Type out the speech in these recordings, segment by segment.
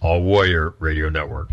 All Warrior Radio Network.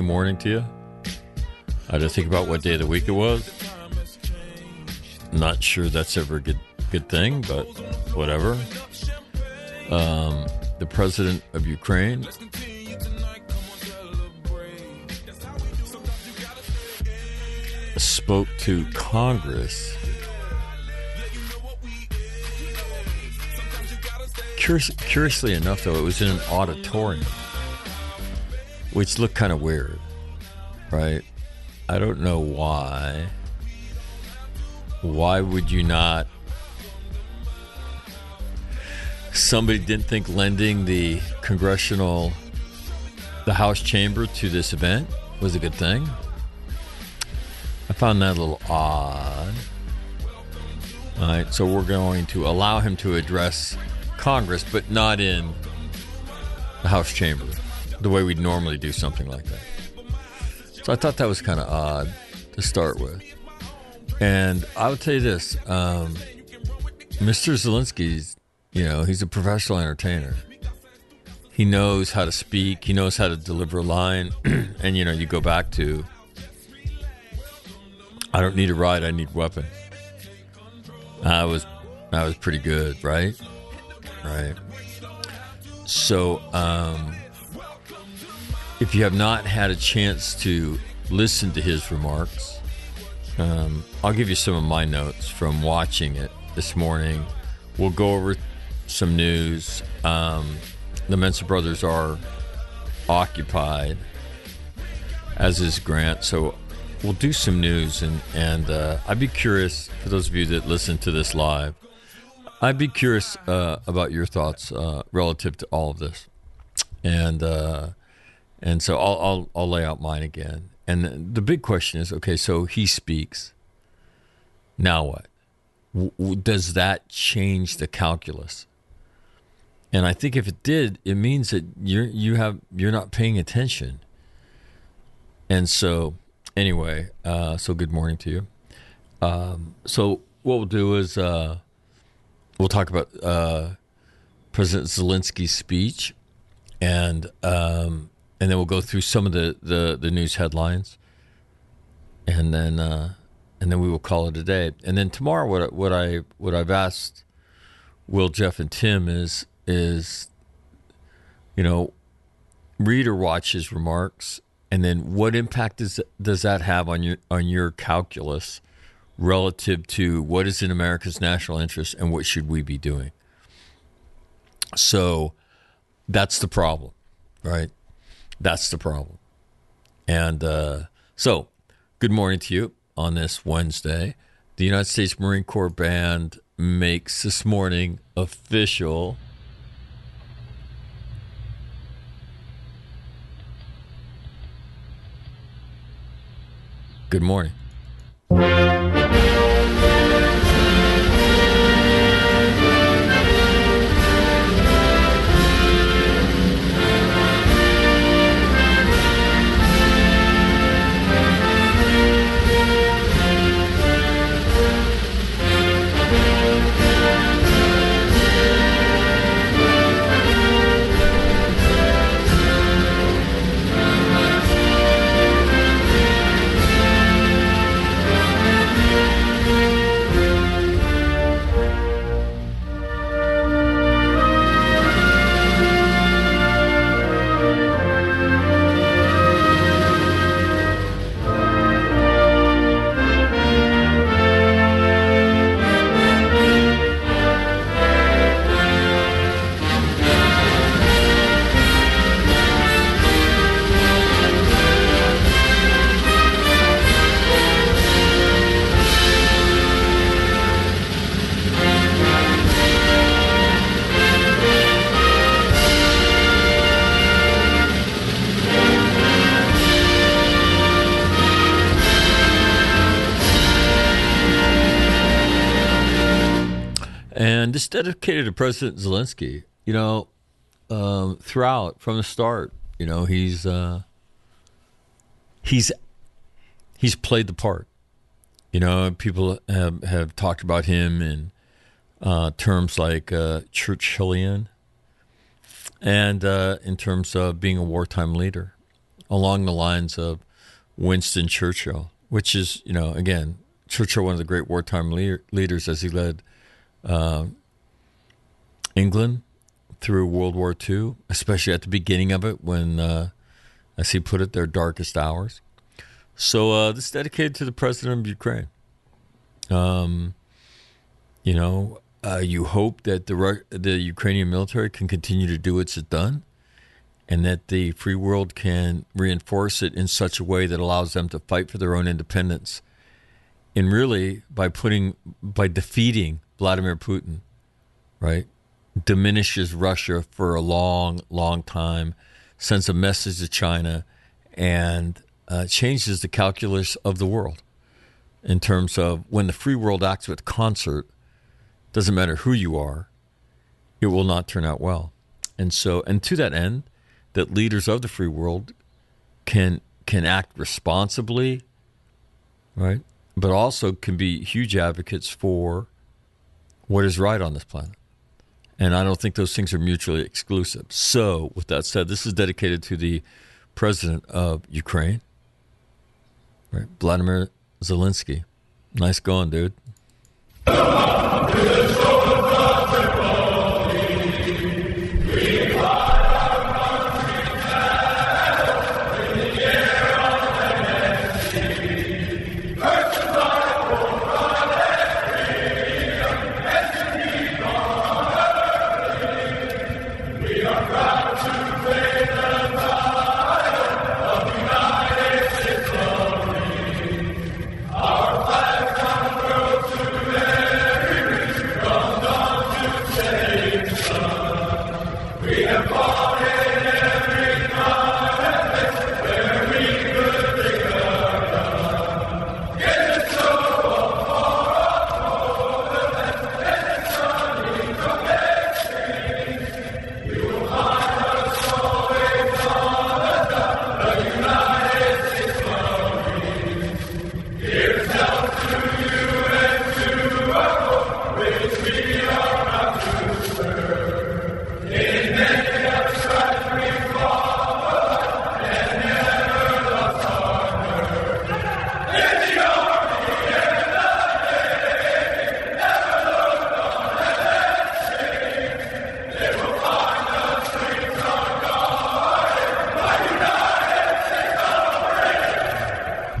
Morning to you. I had to think about what day of the week it was. Not sure that's ever a good good thing, but whatever. Um, the president of Ukraine spoke to Congress. Curious, curiously enough, though, it was in an auditorium, which looked kind of weird, right? I don't know why. Why would you not? Somebody didn't think lending the congressional, the House chamber to this event was a good thing. I found that a little odd. All right, so we're going to allow him to address Congress, but not in the House chamber, the way we'd normally do something like that. So I thought that was kind of odd to start with. And I would tell you this um, Mr. Zelensky's, you know, he's a professional entertainer. He knows how to speak, he knows how to deliver a line. and, you know, you go back to, I don't need a ride, I need weapon. I was, that was pretty good, right? Right. So, um, if you have not had a chance to listen to his remarks, um, I'll give you some of my notes from watching it this morning. We'll go over some news. Um, the Mensa brothers are occupied, as is Grant. So we'll do some news, and and uh, I'd be curious for those of you that listen to this live. I'd be curious uh, about your thoughts uh, relative to all of this, and uh, and so I'll, I'll I'll lay out mine again. And the, the big question is, okay, so he speaks. Now what? W- does that change the calculus? And I think if it did, it means that you're you have you're not paying attention. And so, anyway, uh, so good morning to you. Um, so what we'll do is uh, we'll talk about uh, President Zelensky's speech, and um, and then we'll go through some of the, the, the news headlines, and then uh, and then we will call it a day. And then tomorrow, what what I what I've asked Will, Jeff, and Tim is is you know read or watch his remarks, and then what impact does does that have on your on your calculus relative to what is in America's national interest and what should we be doing. So that's the problem, right? That's the problem. And uh, so, good morning to you on this Wednesday. The United States Marine Corps Band makes this morning official. Good morning. Dedicated to President Zelensky. You know, um, throughout from the start, you know he's uh, he's he's played the part. You know, people have have talked about him in uh, terms like uh, Churchillian, and uh, in terms of being a wartime leader, along the lines of Winston Churchill, which is you know again Churchill one of the great wartime leader, leaders as he led uh, England through World War II, especially at the beginning of it when, uh, as he put it, their darkest hours. So uh, this is dedicated to the president of Ukraine. Um, you know, uh, you hope that the the Ukrainian military can continue to do what it's done, and that the free world can reinforce it in such a way that allows them to fight for their own independence. And really, by putting by defeating Vladimir Putin, right, diminishes Russia for a long, long time, sends a message to China, and uh, changes the calculus of the world in terms of when the free world acts with concert, doesn't matter who you are, it will not turn out well. And so, and to that end, that leaders of the free world can can act responsibly, right? But also can be huge advocates for what is right on this planet. And I don't think those things are mutually exclusive. So, with that said, this is dedicated to the president of Ukraine, right? Vladimir Zelensky. Nice going, dude.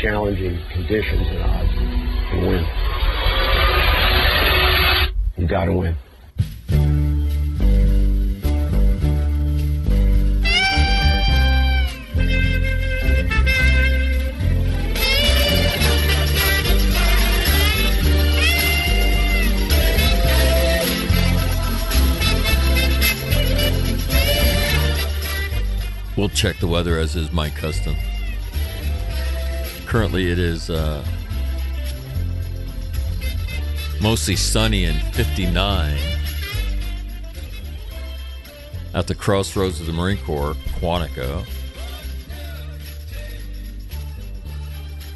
challenging conditions and odds and win. You got to win. We'll check the weather as is my custom. Currently, it is uh, mostly sunny and 59 at the crossroads of the Marine Corps, Quantico.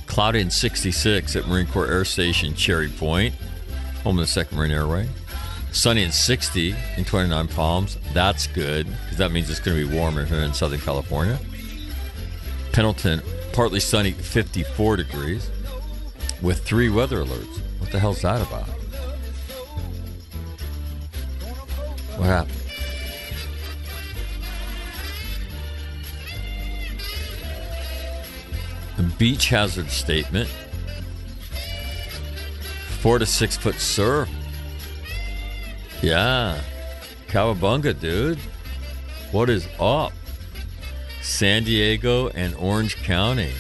Cloudy and 66 at Marine Corps Air Station, Cherry Point, home of the 2nd Marine Air Wing. Sunny and 60 in 29 Palms. That's good because that means it's going to be warmer here in Southern California. Pendleton, partly sunny, 54 degrees with three weather alerts. What the hell's that about? What happened? The beach hazard statement. Four to six foot surf yeah. Cowabunga, dude. What is up? San Diego and Orange County.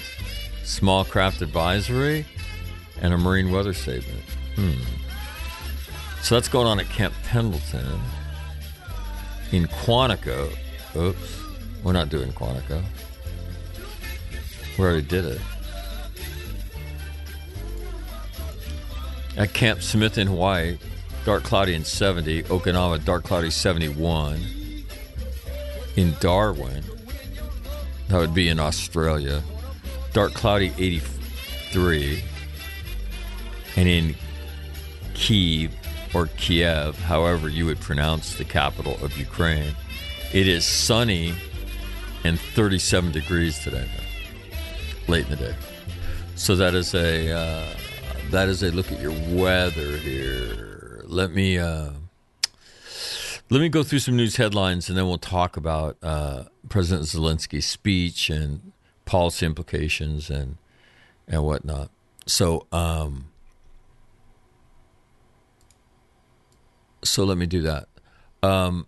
Small craft advisory and a marine weather statement. Hmm. So that's going on at Camp Pendleton. In Quantico. Oops. We're not doing Quantico. We already did it. At Camp Smith in Hawaii, dark cloudy and 70. Okinawa, dark cloudy 71. In Darwin, that would be in Australia, dark cloudy 83. And in Kiev or Kiev, however you would pronounce the capital of Ukraine, it is sunny and 37 degrees today, late in the day. So that is a uh, that is a look at your weather here let me uh, let me go through some news headlines, and then we'll talk about uh, President Zelensky's speech and policy implications and and whatnot. So, um, so let me do that. Um,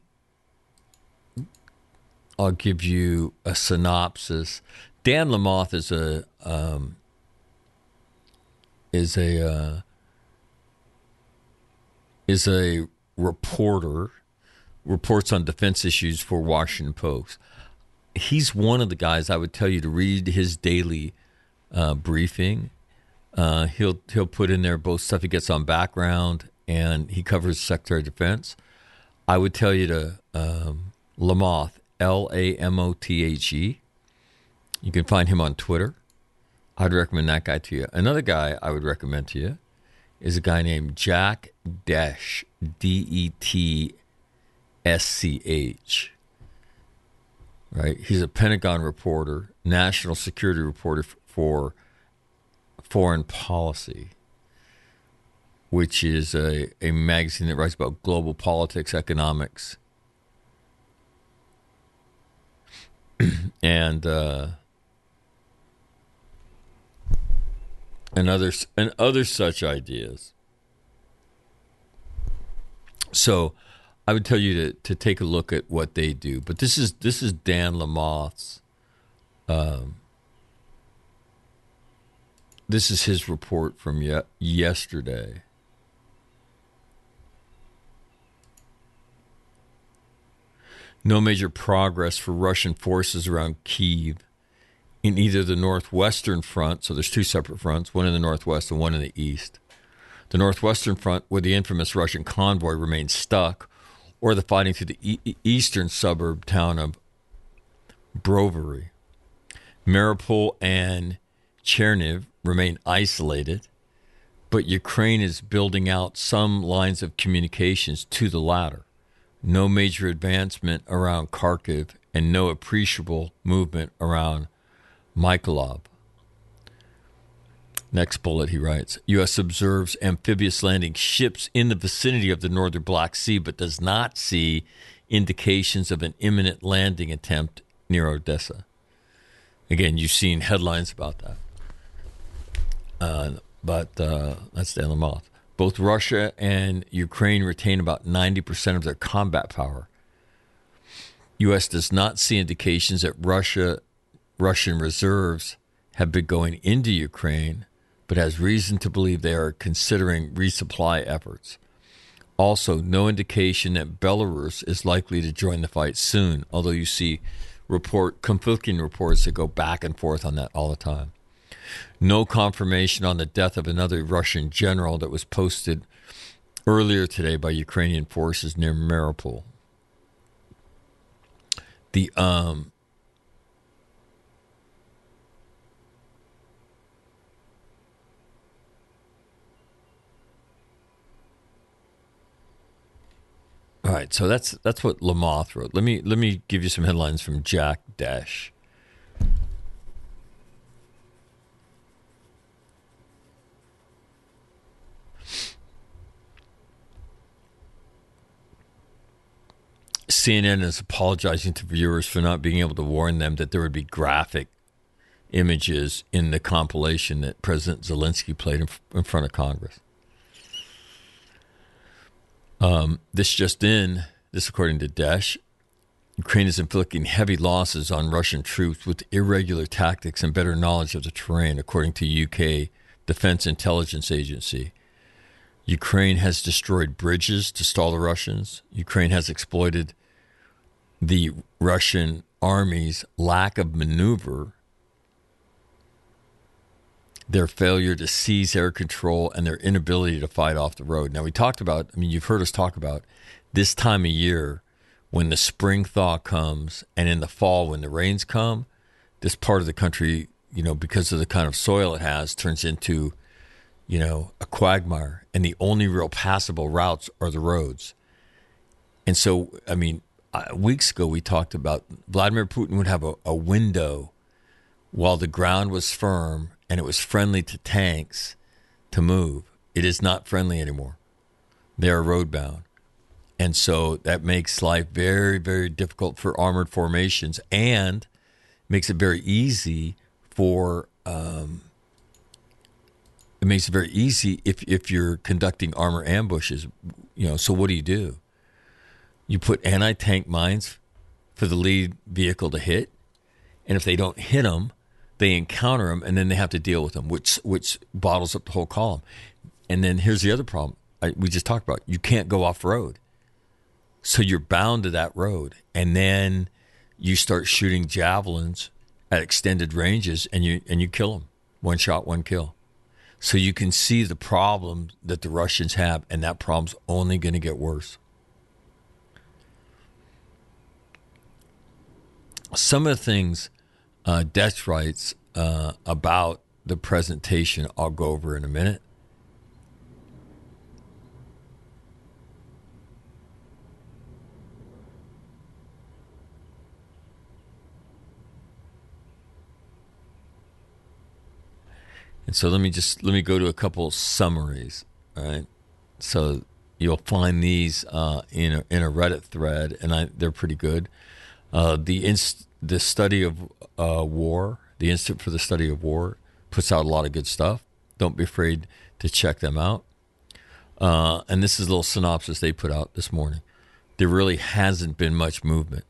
I'll give you a synopsis. Dan Lamothe is a um, is a uh, is a reporter, reports on defense issues for Washington Post. He's one of the guys I would tell you to read his daily uh, briefing. Uh, he'll he'll put in there both stuff he gets on background and he covers Secretary of Defense. I would tell you to um, Lamothe, L A M O T H E. You can find him on Twitter. I'd recommend that guy to you. Another guy I would recommend to you is a guy named Jack Detsch, D E T S C H. Right? He's a Pentagon reporter, national security reporter for foreign policy, which is a, a magazine that writes about global politics, economics, and uh, and other and other such ideas. So, I would tell you to, to take a look at what they do. But this is this is Dan Lamothe's um, this is his report from ye- yesterday. No major progress for Russian forces around Kiev in either the northwestern front, so there's two separate fronts, one in the northwest and one in the east. The northwestern front, where the infamous Russian convoy remains stuck, or the fighting through the e- eastern suburb town of Brovary. Mariupol and Chernihiv remain isolated, but Ukraine is building out some lines of communications to the latter. No major advancement around Kharkiv and no appreciable movement around Mykolaiv. Next bullet, he writes U.S. observes amphibious landing ships in the vicinity of the northern Black Sea, but does not see indications of an imminent landing attempt near Odessa. Again, you've seen headlines about that. Uh, but uh, that's Lamothe. Both Russia and Ukraine retain about 90% of their combat power. U.S. does not see indications that Russia, Russian reserves have been going into Ukraine, but has reason to believe they are considering resupply efforts. Also, no indication that Belarus is likely to join the fight soon, although you see report conflicting reports that go back and forth on that all the time. No confirmation on the death of another Russian general that was posted earlier today by Ukrainian forces near Mariupol. The um, All right, so that's that's what Lamothe wrote. Let me let me give you some headlines from Jack Detsch. CNN is apologizing to viewers for not being able to warn them that there would be graphic images in the compilation that President Zelensky played in, in front of Congress. Um, this just in, this according to Detsch, Ukraine is inflicting heavy losses on Russian troops with irregular tactics and better knowledge of the terrain, according to UK Defense Intelligence Agency. Ukraine has destroyed bridges to stall the Russians. Ukraine has exploited the Russian army's lack of maneuver, their failure to seize air control, and their inability to fight off the road. Now, we talked about, I mean, you've heard us talk about this time of year when the spring thaw comes and in the fall when the rains come, this part of the country, you know, because of the kind of soil it has, turns into you know, a quagmire, and the only real passable routes are the roads. And so, I mean, weeks ago we talked about Vladimir Putin would have a, a window while the ground was firm and it was friendly to tanks to move. It is not friendly anymore. They are roadbound. And so that makes life very, very difficult for armored formations and makes it very easy for um, it makes it very easy if if you're conducting armor ambushes. You know, so what do you do? You put anti-tank mines for the lead vehicle to hit, and if they don't hit them, they encounter them, and then they have to deal with them, which which bottles up the whole column. And then here's the other problem I, we just talked about: you can't go off road, so you're bound to that road, and then you start shooting javelins at extended ranges, and you and you kill them, one shot, one kill. So you can see the problem that the Russians have, and that problem's only going to get worse. Some of the things uh, writes uh, about the presentation, I'll go over in a minute. And so let me just let me go to a couple summaries. All right. So you'll find these uh, in a, in a Reddit thread, and I, they're pretty good. Uh, the inst- the study of uh, war, the Institute for the Study of War, puts out a lot of good stuff. Don't be afraid to check them out. Uh, and this is a little synopsis they put out this morning. There really hasn't been much movement.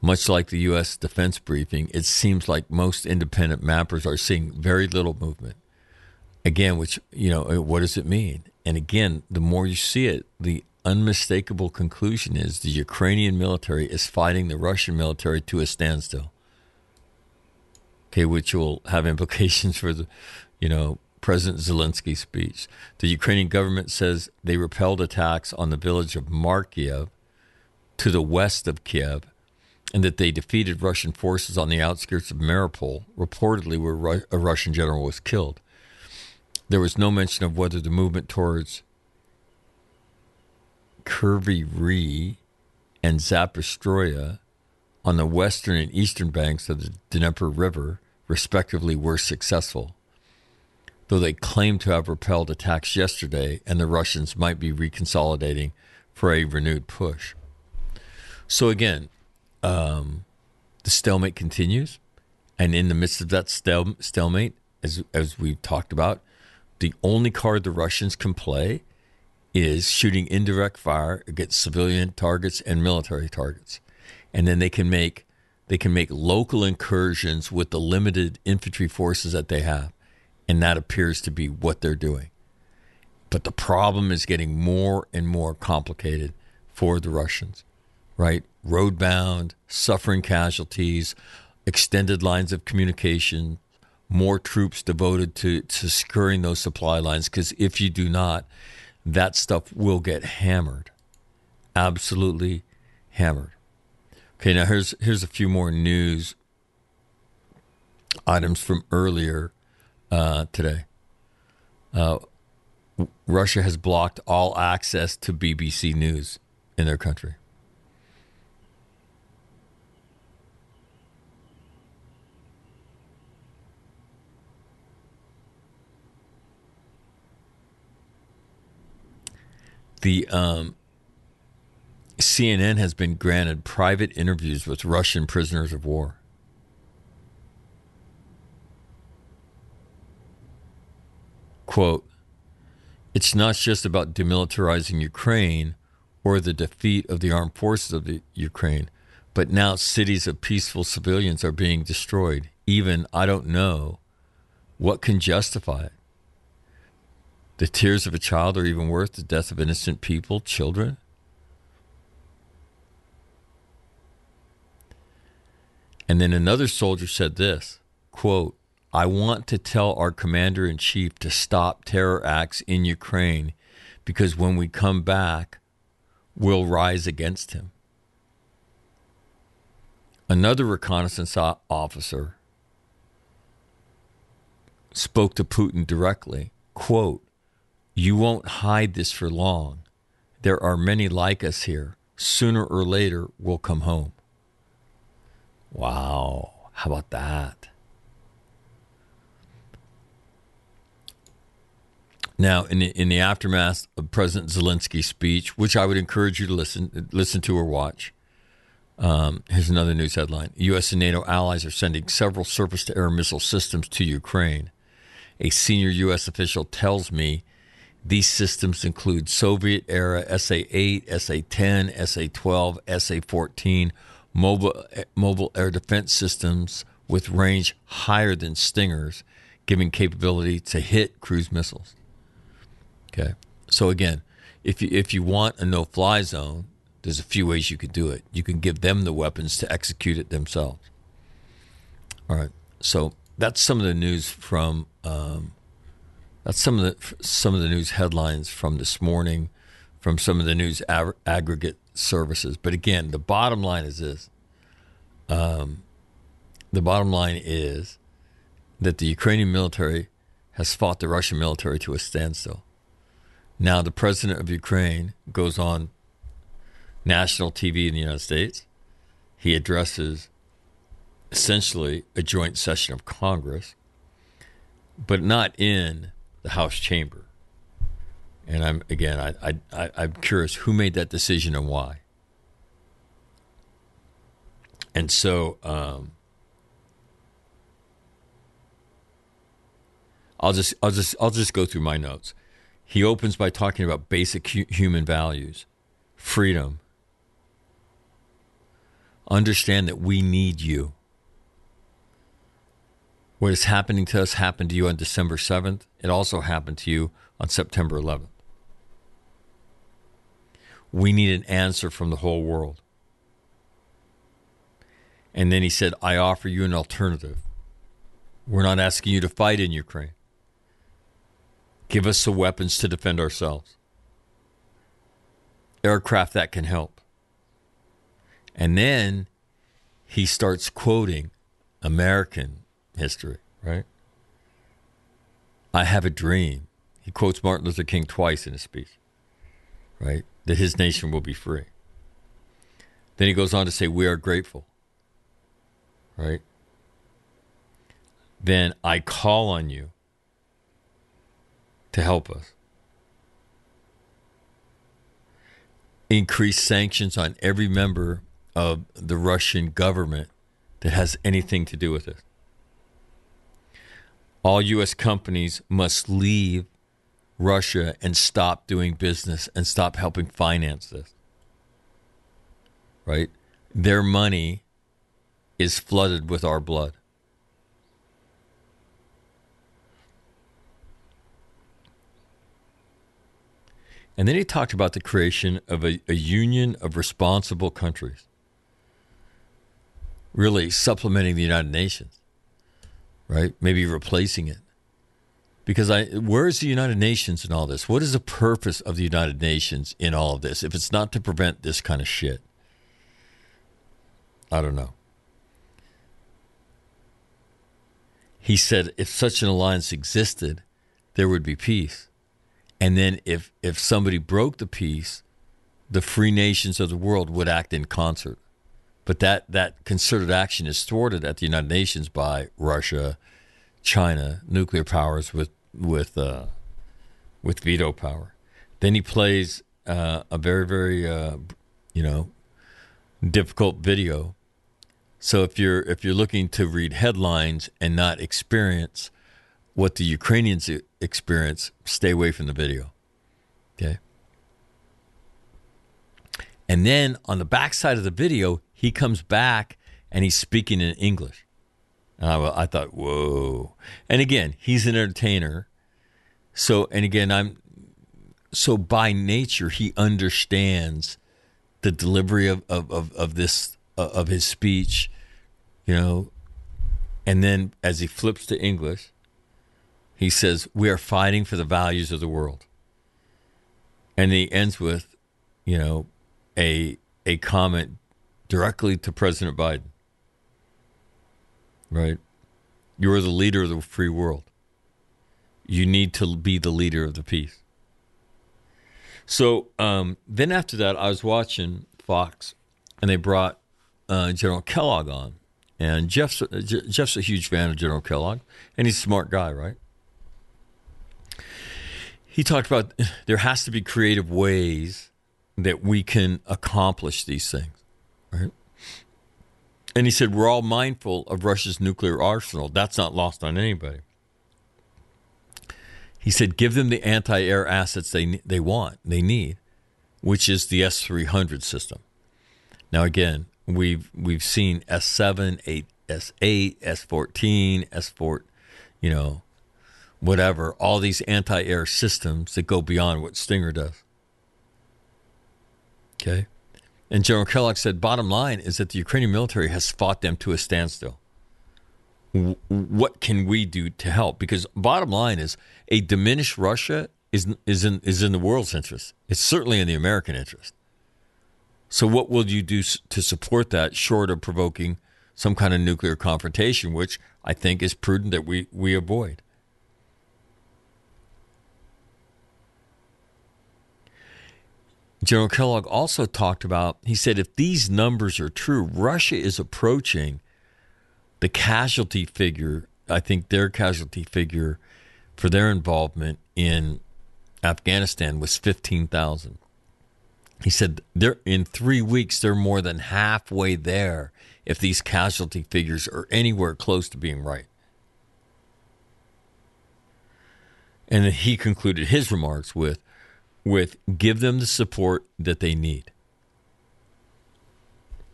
Much like the U.S. defense briefing, it seems like most independent mappers are seeing very little movement. Again, which, you know, what does it mean? And again, the more you see it, the unmistakable conclusion is the Ukrainian military is fighting the Russian military to a standstill. Okay, which will have implications for the, you know, President Zelensky's speech. The Ukrainian government says they repelled attacks on the village of Makariv to the west of Kiev and that they defeated Russian forces on the outskirts of Mariupol, reportedly where a Russian general was killed. There was no mention of whether the movement towards Kryvyi Rih and Zapostroya on the western and eastern banks of the Dnieper River, respectively, were successful. Though they claim to have repelled attacks yesterday, and the Russians might be reconsolidating for a renewed push. So again, um, the stalemate continues, and in the midst of that stal- stalemate, as as we've talked about, the only card the Russians can play is shooting indirect fire against civilian targets and military targets, and then they can make they can make local incursions with the limited infantry forces that they have, and that appears to be what they're doing. But the problem is getting more and more complicated for the Russians, right? Roadbound, suffering casualties, extended lines of communication, more troops devoted to, to securing those supply lines. Because if you do not, that stuff will get hammered. Absolutely hammered. Okay, now here's here's a few more news items from earlier uh, today. Uh, Russia has blocked all access to BBC News in their country. The um, CNN has been granted private interviews with Russian prisoners of war. Quote, it's not just about demilitarizing Ukraine or the defeat of the armed forces of the Ukraine, but now cities of peaceful civilians are being destroyed. Even I don't know what can justify it. The tears of a child are even worth the death of innocent people, children. And then another soldier said this quote, I want to tell our commander in chief to stop terror acts in Ukraine because when we come back, we'll rise against him. Another reconnaissance officer spoke to Putin directly. Quote, You won't hide this for long. There are many like us here. Sooner or later, we'll come home. Wow. How about that? Now, in the, in the aftermath of President Zelensky's speech, which I would encourage you to listen listen to or watch, um, here's another news headline: U.S. and NATO allies are sending several surface-to-air missile systems to Ukraine. A senior U.S. official tells me these systems include Soviet-era SA-8, SA-10, SA-12, SA-14 mobile mobile air defense systems with range higher than Stingers, giving capability to hit cruise missiles. Okay. So again, if you if you want a no-fly zone, there's a few ways you could do it. You can give them the weapons to execute it themselves. All right. So that's some of the news from um, that's some of the some of the news headlines from this morning, from some of the news ag- aggregate services. But again, the bottom line is this. Um, the bottom line is that the Ukrainian military has fought the Russian military to a standstill. Now, the president of Ukraine goes on national TV in the United States. He addresses essentially a joint session of Congress, but not in the House chamber. And I'm again, I, I, I'm curious who made that decision and why. And so, um, I'll just, I'll just, I'll just go through my notes. He opens by talking about basic hu- human values, freedom. Understand that we need you. What is happening to us happened to you on December 7th. It also happened to you on September 11th. We need an answer from the whole world. And then he said, I offer you an alternative. We're not asking you to fight in Ukraine. Give us the weapons to defend ourselves. Aircraft that can help. And then he starts quoting American history, right? I have a dream. He quotes Martin Luther King twice in his speech, right? That his nation will be free. Then he goes on to say, We are grateful, right? Then I call on you to help us. Increase sanctions on every member of the Russian government that has anything to do with it. All U.S. companies must leave Russia and stop doing business and stop helping finance this. Right? Their money is flooded with our blood. And then he talked about the creation of a, a union of responsible countries, really supplementing the United Nations, right? Maybe replacing it. Because I, where is the United Nations in all this? What is the purpose of the United Nations in all of this if it's not to prevent this kind of shit? I don't know. He said if such an alliance existed, there would be peace. And then if if somebody broke the peace, the free nations of the world would act in concert. But that that concerted action is thwarted at the United Nations by Russia, China, nuclear powers with with uh, with veto power. Then he plays uh, a very very uh, you know difficult video. So if you're if you're looking to read headlines and not experience what the Ukrainians experience, stay away from the video. Okay. And then on the backside of the video, he comes back and he's speaking in English. And I, I thought, whoa. And again, he's an entertainer. So, and again, I'm so by nature, he understands the delivery of, of, of, of this, uh, of his speech, you know. And then as he flips to English, he says, We are fighting for the values of the world. And he ends with, you know, a a comment directly to President Biden. Right? You are the leader of the free world. You need to be the leader of the peace. So um, then after that, I was watching Fox, and they brought uh, General Kellogg on, and Jeff's Jeff's a huge fan of General Kellogg, and he's a smart guy, right? he talked about there has to be creative ways that we can accomplish these things, right? And he said we're all mindful of Russia's nuclear arsenal. That's not lost on anybody. He said give them the anti-air assets they they want, they need, which is the S300 system. Now again, we've we've seen S7, 8, S8, S14, S4, you know, whatever, all these anti air systems that go beyond what Stinger does. Okay. And General Kellogg said, bottom line is that the Ukrainian military has fought them to a standstill. what can we do to help? Because bottom line is a diminished Russia is is in is in the world's interest. It's certainly in the American interest. So what will you do to support that, short of provoking some kind of nuclear confrontation, which I think is prudent that we we avoid. General Kellogg also talked about, he said, if these numbers are true, Russia is approaching the casualty figure, I think their casualty figure for their involvement in Afghanistan was 15,000. He said they're in 3 weeks they're more than halfway there if these casualty figures are anywhere close to being right. And he concluded his remarks with with give them the support that they need.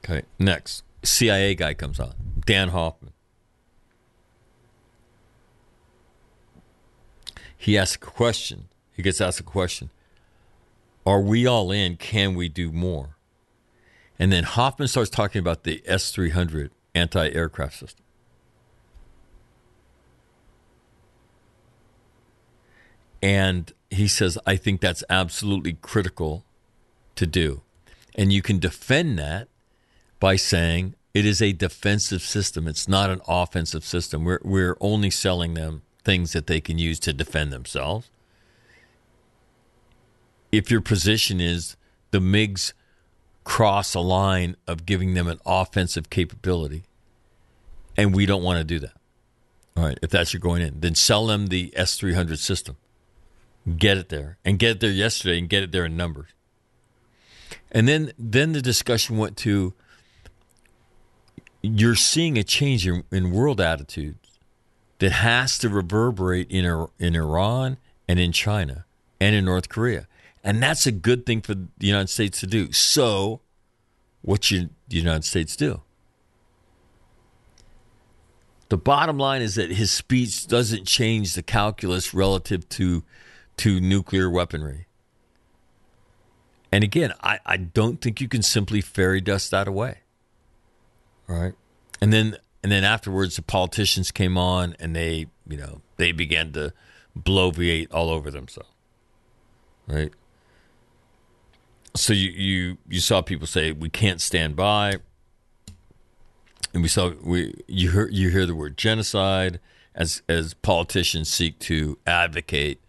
Okay, next. CIA guy comes on, Dan Hoffman. he asks a question. He gets asked a question Are we all in? Can we do more? And then Hoffman starts talking about the S 300 anti aircraft system. And he says, I think that's absolutely critical to do. And you can defend that by saying it is a defensive system. It's not an offensive system. We're, we're only selling them things that they can use to defend themselves. If your position is the MiGs cross a line of giving them an offensive capability, and we don't want to do that. All right, if that's your going in, then sell them the S three hundred system. Get it there, and get it there yesterday, and get it there in numbers. And then, then the discussion went to you're seeing a change in, in world attitudes that has to reverberate in in Iran and in China and in North Korea, and that's a good thing for the United States to do. So, what should the United States do? The bottom line is that his speech doesn't change the calculus relative to to nuclear weaponry. And again, I, I don't think you can simply fairy dust that away. Right. And then and then afterwards the politicians came on and they, you know, they began to bloviate all over themselves. Right? So you you you saw people say we can't stand by. And we saw we you hear you hear the word genocide as as politicians seek to advocate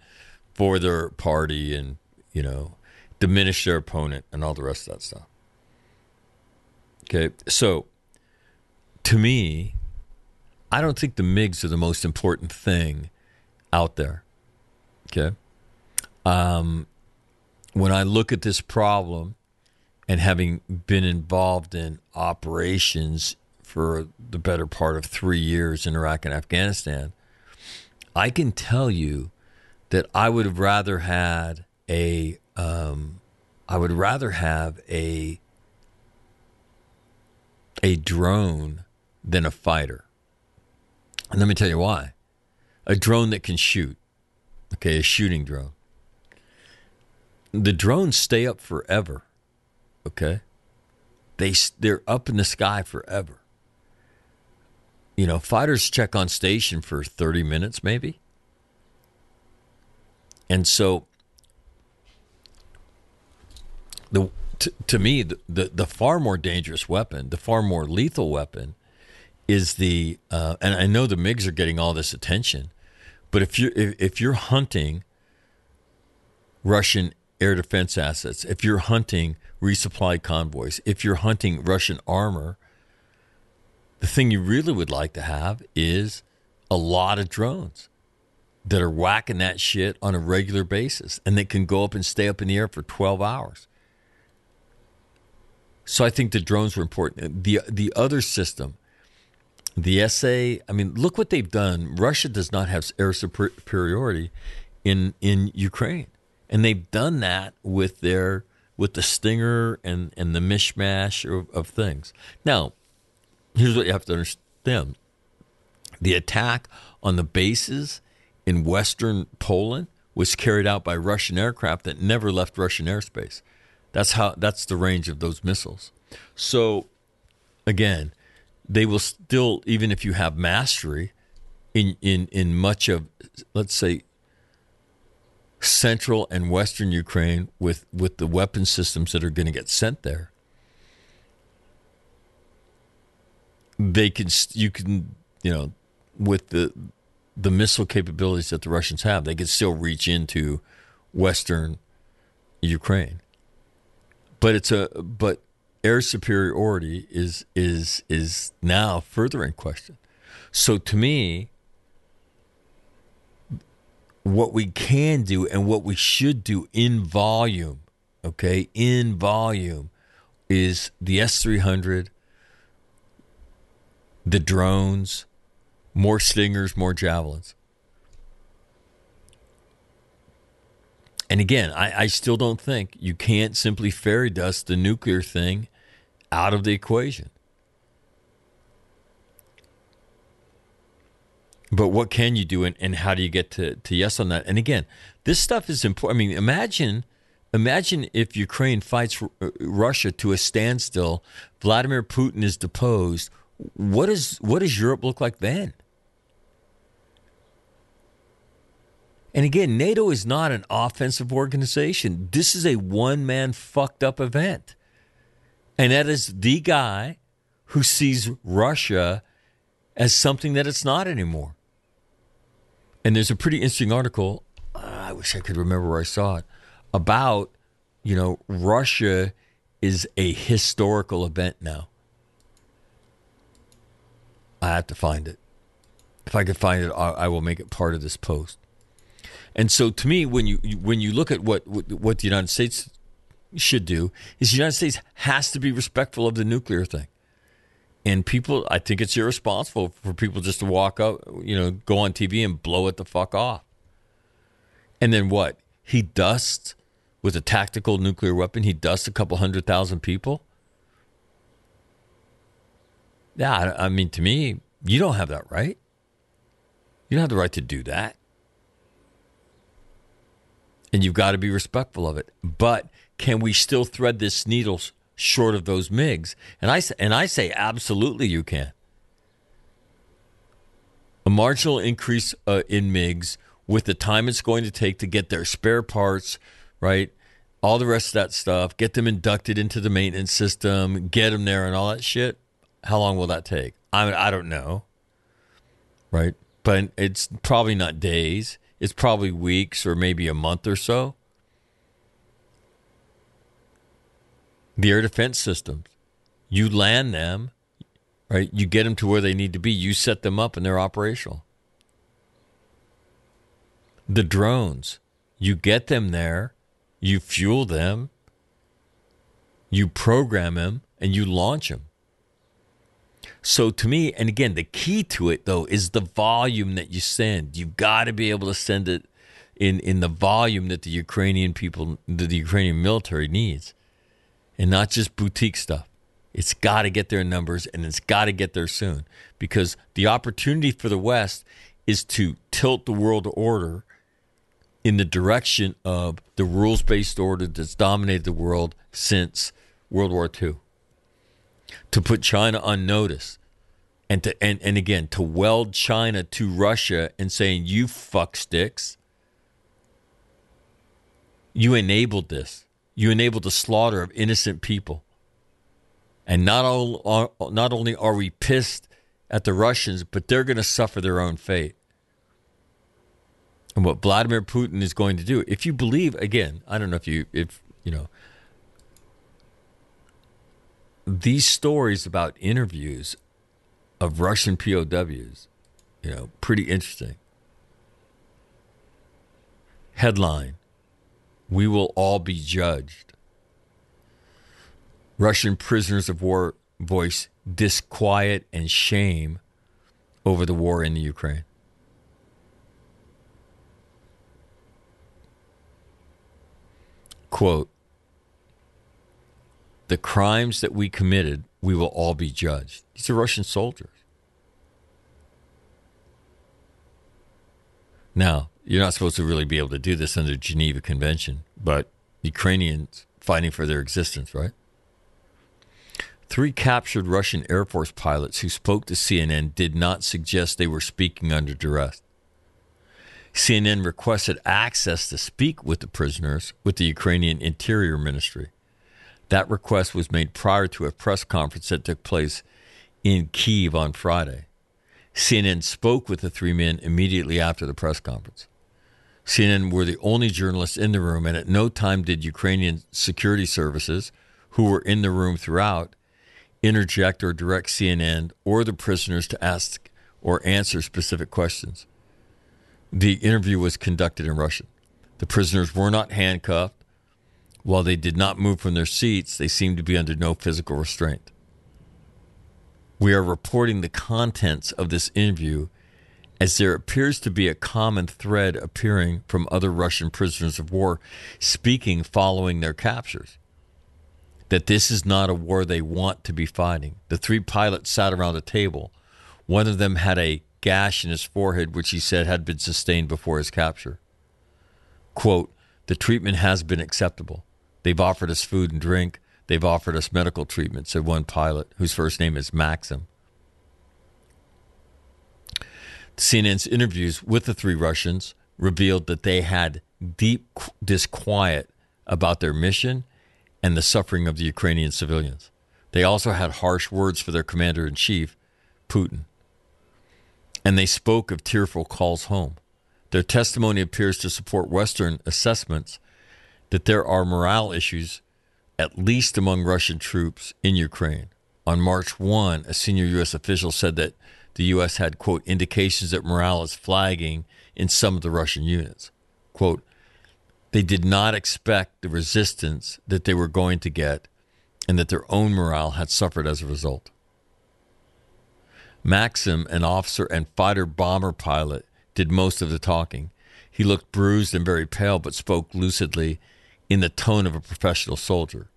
for their party and, you know, diminish their opponent and all the rest of that stuff. Okay, so to me, I don't think the MiGs are the most important thing out there. Okay. Um, when I look at this problem and having been involved in operations for the better part of three years in Iraq and Afghanistan, I can tell you that I would have rather had a um, I would rather have a a drone than a fighter. And let me tell you why. A drone that can shoot. Okay, a shooting drone. The drones stay up forever. Okay? They they're up in the sky forever. You know, fighters check on station for 30 minutes maybe. And so the to, to me the, the, the far more dangerous weapon, the far more lethal weapon, is the uh, and I know the MIGs are getting all this attention, but if you're if, if you're hunting Russian air defense assets, if you're hunting resupply convoys, if you're hunting Russian armor, the thing you really would like to have is a lot of drones that are whacking that shit on a regular basis and they can go up and stay up in the air for 12 hours. So I think the drones were important. The the other system, the SA, I mean, look what they've done. Russia does not have air superiority in in Ukraine. And they've done that with their with the Stinger and, and the mishmash of, of things. Now, here's what you have to understand. The attack on the bases in western Poland was carried out by Russian aircraft that never left Russian airspace. That's how that's the range of those missiles. So again, they will still even if you have mastery in in in much of let's say central and western Ukraine with with the weapon systems that are going to get sent there. They can you can you know with the the missile capabilities that the Russians have, they can still reach into western Ukraine but it's a but air superiority is is is now further in question. So to me, what we can do and what we should do in volume, okay, in volume, is the S three hundred, the drones, more stingers, more javelins. And again, I, I still don't think you can't simply fairy dust the nuclear thing out of the equation. But what can you do, and, and how do you get to, to yes on that? And again, this stuff is important. I mean, imagine imagine if Ukraine fights uh, Russia to a standstill, Vladimir Putin is deposed. What is what does Europe look like then? And again, NATO is not an offensive organization. This is a one man fucked up event. And that is the guy who sees Russia as something that it's not anymore. And there's a pretty interesting article, I wish I could remember where I saw it, about, you know, Russia is a historical event now. I have to find it. If I could find it, I will make it part of this post. And so, to me, when you when you look at what what the United States should do, is the United States has to be respectful of the nuclear thing. And people, I think it's irresponsible for people just to walk up, you know, go on TV and blow it the fuck off. And then what? He dusts with a tactical nuclear weapon. He dusts a couple hundred thousand people. Yeah, I mean, to me, you don't have that right. You don't have the right to do that and you've got to be respectful of it. But can we still thread this needle short of those MiGs? And I and I say absolutely you can. A marginal increase uh, in MiGs with the time it's going to take to get their spare parts, right? All the rest of that stuff, get them inducted into the maintenance system, get them there, and all that shit. How long will that take? I mean, I don't know, right? But it's probably not days it's probably weeks or maybe a month or so. The air defense systems, you land them, right? You get them to where they need to be. You set them up and they're operational. The drones, you get them there, you fuel them, you program them, and you launch them. So to me, and again, the key to it though is the volume that you send. You've got to be able to send it in in the volume that the Ukrainian people, that the Ukrainian military needs, and not just boutique stuff. It's got to get their numbers, and it's got to get there soon because the opportunity for the West is to tilt the world order in the direction of the rules based order that's dominated the world since World War II to put China on notice and to and, and again to weld China to Russia and saying you fuck sticks. You enabled this. You enabled the slaughter of innocent people. And not all, not only are we pissed at the Russians, but they're going to suffer their own fate. And what Vladimir Putin is going to do, if you believe, again, I don't know if you, if you know, these stories about interviews of Russian POWs, you know, pretty interesting. Headline We will all be judged. Russian prisoners of war voice disquiet and shame over the war in the Ukraine. Quote the crimes that we committed, we will all be judged. These are Russian soldiers. Now, you're not supposed to really be able to do this under the Geneva Convention, but Ukrainians fighting for their existence, right? Three captured Russian Air Force pilots who spoke to CNN did not suggest they were speaking under duress. CNN requested access to speak with the prisoners with the Ukrainian Interior Ministry. That request was made prior to a press conference that took place in Kiev on Friday. CNN spoke with the three men immediately after the press conference. CNN were the only journalists in the room, and at no time did Ukrainian security services, who were in the room throughout, interject or direct CNN or the prisoners to ask or answer specific questions. The interview was conducted in Russian. The prisoners were not handcuffed. While they did not move from their seats, they seemed to be under no physical restraint. We are reporting the contents of this interview as there appears to be a common thread appearing from other Russian prisoners of war speaking following their captures. That this is not a war they want to be fighting. The three pilots sat around a table. One of them had a gash in his forehead, which he said had been sustained before his capture. Quote, the treatment has been acceptable. They've offered us food and drink. They've offered us medical treatment, said one pilot, whose first name is Maxim. CNN's interviews with the three Russians revealed that they had deep disquiet about their mission and the suffering of the Ukrainian civilians. They also had harsh words for their commander in chief, Putin. And they spoke of tearful calls home. Their testimony appears to support Western assessments that there are morale issues, at least among Russian troops in Ukraine. On March 1, a senior U.S. official said that the U.S. had, quote, indications that morale is flagging in some of the Russian units. Quote, they did not expect the resistance that they were going to get and that their own morale had suffered as a result. Maxim, an officer and fighter bomber pilot, did most of the talking. He looked bruised and very pale, but spoke lucidly in the tone of a professional soldier.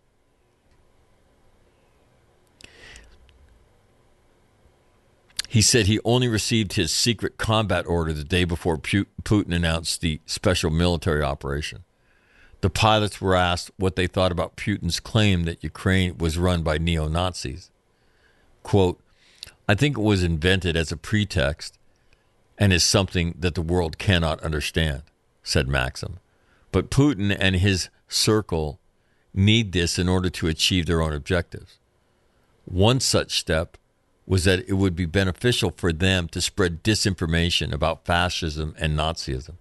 He said he only received his secret combat order the day before Putin announced the special military operation. The pilots were asked what they thought about Putin's claim that Ukraine was run by neo Nazis. Quote, I think it was invented as a pretext and is something that the world cannot understand, said Maxim. But Putin and his circle need this in order to achieve their own objectives. One such step was that it would be beneficial for them to spread disinformation about fascism and Nazism.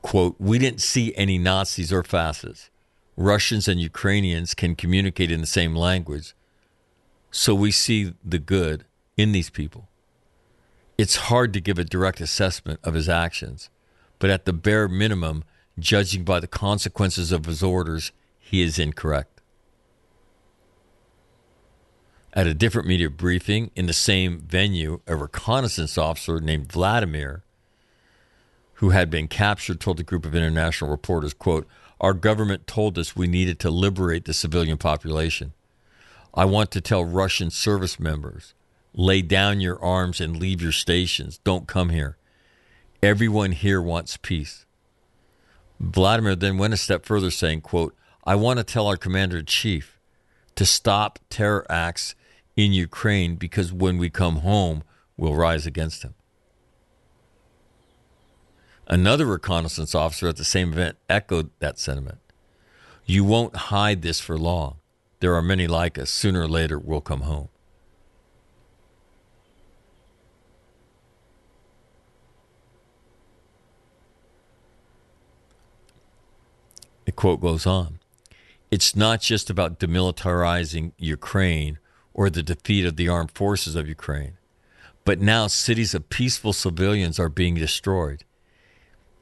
Quote, we didn't see any Nazis or fascists. Russians and Ukrainians can communicate in the same language, so we see the good in these people. It's hard to give a direct assessment of his actions, but at the bare minimum, judging by the consequences of his orders, he is incorrect. At a different media briefing in the same venue, a reconnaissance officer named Vladimir, who had been captured, told a group of international reporters, quote, Our government told us we needed to liberate the civilian population. I want to tell Russian service members, lay down your arms and leave your stations. Don't come here. Everyone here wants peace. Vladimir then went a step further, saying, quote, I want to tell our commander in chief to stop terror acts in Ukraine because when we come home, we'll rise against him. Another reconnaissance officer at the same event echoed that sentiment. You won't hide this for long. There are many like us. Sooner or later, we'll come home. The quote goes on It's not just about demilitarizing Ukraine or the defeat of the armed forces of Ukraine. But now cities of peaceful civilians are being destroyed.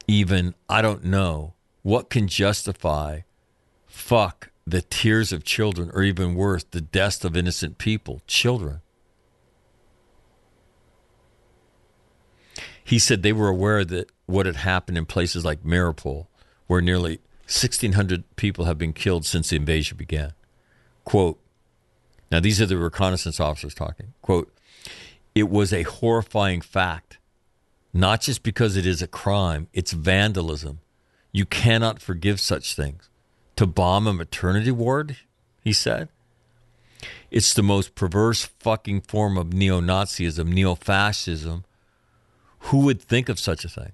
Even, I don't know, what can justify fuck the tears of children, or even worse, the deaths of innocent people, children. He said they were aware that what had happened in places like Mariupol, where nearly 1,600 people have been killed since the invasion began. Quote, now, these are the reconnaissance officers talking. Quote, it was a horrifying fact, not just because it is a crime, it's vandalism. You cannot forgive such things. To bomb a maternity ward, he said, it's the most perverse fucking form of neo Nazism, neo fascism. Who would think of such a thing?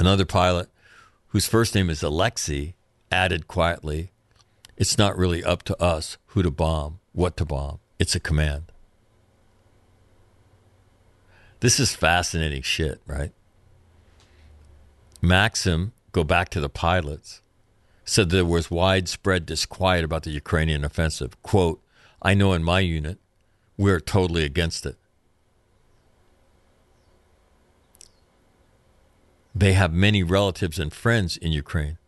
Another pilot, whose first name is Alexei, added quietly, it's not really up to us who to bomb, what to bomb. It's a command. This is fascinating shit, right? Maxim, go back to the pilots, said there was widespread disquiet about the Ukrainian offensive. Quote, I know in my unit, we're totally against it. They have many relatives and friends in Ukraine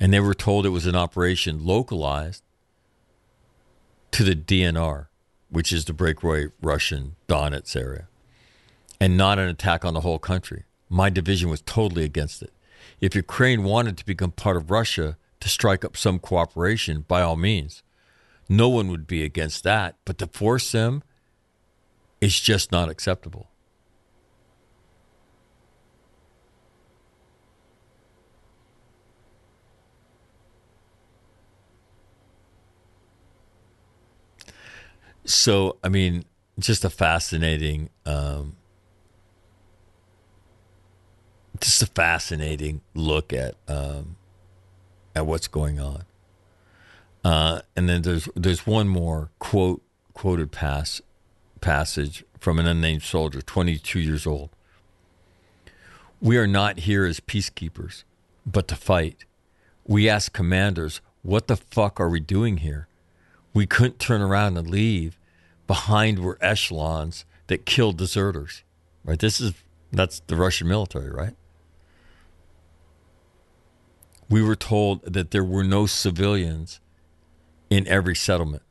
and they were told it was an operation localized to the DNR, which is the breakaway Russian Donetsk area, and not an attack on the whole country. My division was totally against it. If Ukraine wanted to become part of Russia to strike up some cooperation, by all means, no one would be against that. But to force them is just not acceptable. So, I mean, just a fascinating, um, just a fascinating look at um, at what's going on. Uh, and then there's there's one more quote quoted pass passage from an unnamed soldier, 22 years old. We are not here as peacekeepers, but to fight. We ask commanders, what the fuck are we doing here? We couldn't turn around and leave. Behind were echelons that killed deserters. Right? This is that's the Russian military, right? We were told that there were no civilians in every settlement.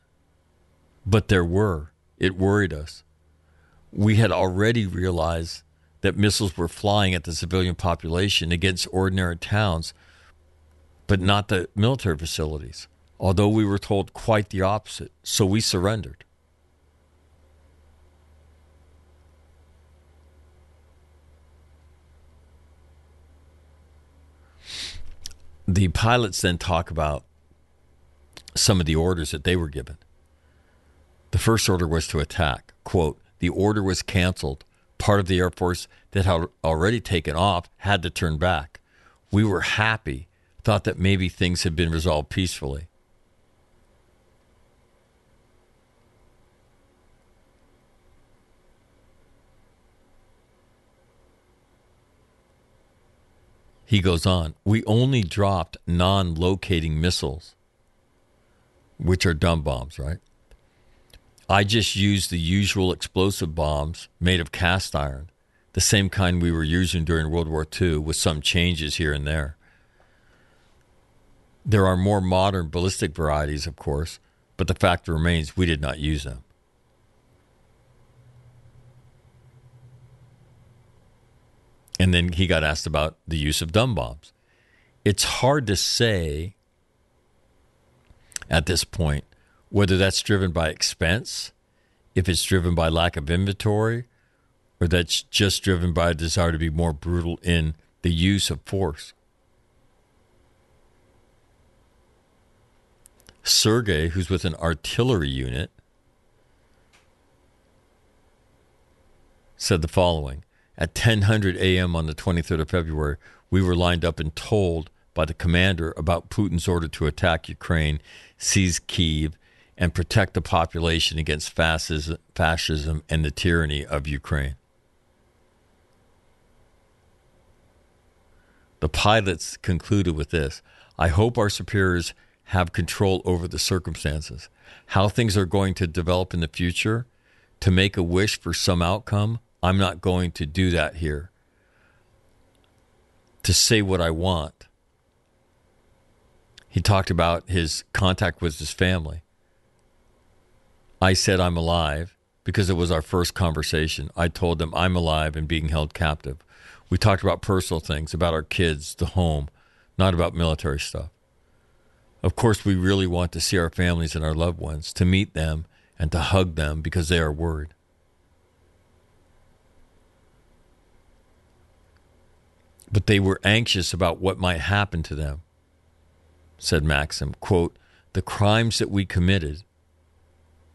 But there were. It worried us. We had already realized that missiles were flying at the civilian population against ordinary towns, but not the military facilities, although we were told quite the opposite. So we surrendered. The pilots then talk about some of the orders that they were given. The first order was to attack. Quote, the order was canceled. Part of the Air Force that had already taken off had to turn back. We were happy, thought that maybe things had been resolved peacefully. He goes on, we only dropped non locating missiles, which are dumb bombs, right? I just used the usual explosive bombs made of cast iron, the same kind we were using during World War II, with some changes here and there. There are more modern ballistic varieties, of course, but the fact remains we did not use them. And then he got asked about the use of dumb bombs. It's hard to say at this point whether that's driven by expense, if it's driven by lack of inventory, or that's just driven by a desire to be more brutal in the use of force. Sergey, who's with an artillery unit, said the following At 10:00 a.m. on the 23rd of February, we were lined up and told by the commander about Putin's order to attack Ukraine, seize Kiev, and protect the population against fascism and the tyranny of Ukraine. The pilots concluded with this I hope our superiors have control over the circumstances. How things are going to develop in the future, to make a wish for some outcome, I'm not going to do that here. To say what I want. He talked about his contact with his family. I said I'm alive because it was our first conversation. I told them I'm alive and being held captive. We talked about personal things, about our kids, the home, not about military stuff. Of course, we really want to see our families and our loved ones, to meet them and to hug them because they are worried. But they were anxious about what might happen to them, said Maxim. Quote, the crimes that we committed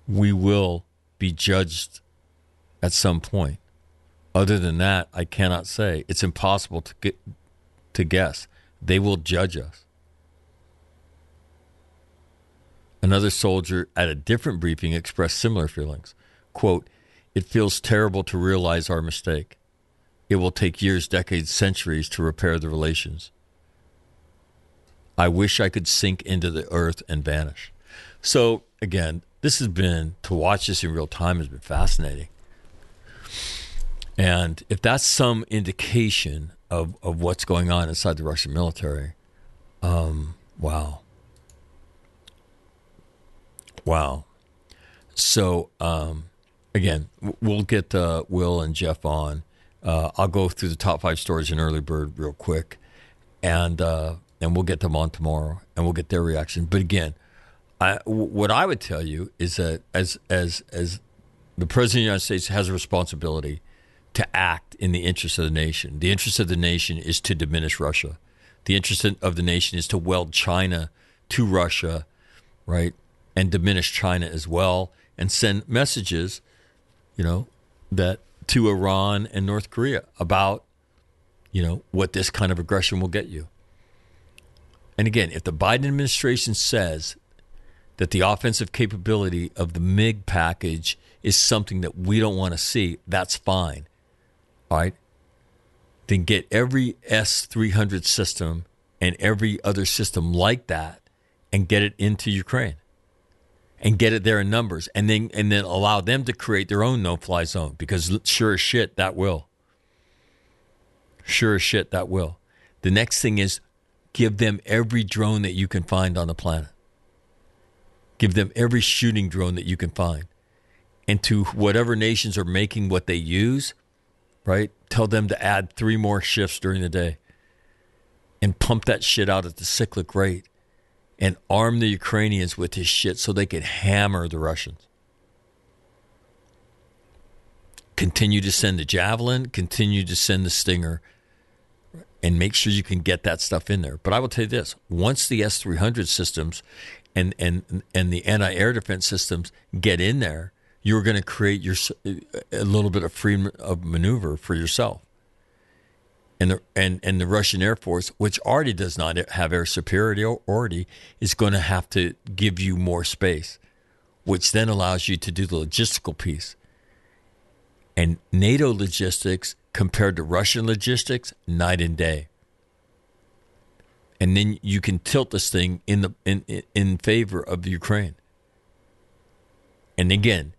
we will be judged at some point. Other than that, I cannot say. It's impossible to get to guess. They will judge us. Another soldier at a different briefing expressed similar feelings. Quote, It feels terrible to realize our mistake. It will take years, decades, centuries to repair the relations. I wish I could sink into the earth and vanish. So, again, this has been to watch this in real time has been fascinating. And if that's some indication of, of what's going on inside the Russian military, um, wow. Wow. So, um, again, we'll get uh, Will and Jeff on. Uh, I'll go through the top five stories in Early Bird real quick, and uh, and we'll get them on tomorrow, and we'll get their reaction. But again, I, what I would tell you is that as as as the president of the United States has a responsibility to act in the interest of the nation. The interest of the nation is to diminish Russia. The interest of the nation is to weld China to Russia, right? And diminish China as well and send messages, you know, that to Iran and North Korea about, you know, what this kind of aggression will get you. And again, if the Biden administration says that the offensive capability of the MiG package is something that we don't want to see, that's fine. All right. Then get every S 300 system and every other system like that and get it into Ukraine and get it there in numbers and then and then allow them to create their own no fly zone because sure as shit that will. Sure as shit that will. The next thing is give them every drone that you can find on the planet. Give them every shooting drone that you can find. And to whatever nations are making what they use, right? Tell them to add three more shifts during the day and pump that shit out at the cyclic rate and arm the Ukrainians with this shit so they can hammer the Russians. Continue to send the Javelin, continue to send the Stinger, and make sure you can get that stuff in there. But I will tell you this once the S 300 systems and, and, and the anti air defense systems get in there, you're going to create your, a little bit of freedom of maneuver for yourself. And the, and, and the Russian Air Force, which already does not have air superiority, is going to have to give you more space, which then allows you to do the logistical piece. And NATO logistics compared to Russian logistics, night and day. And then you can tilt this thing in the in in favor of Ukraine. And again,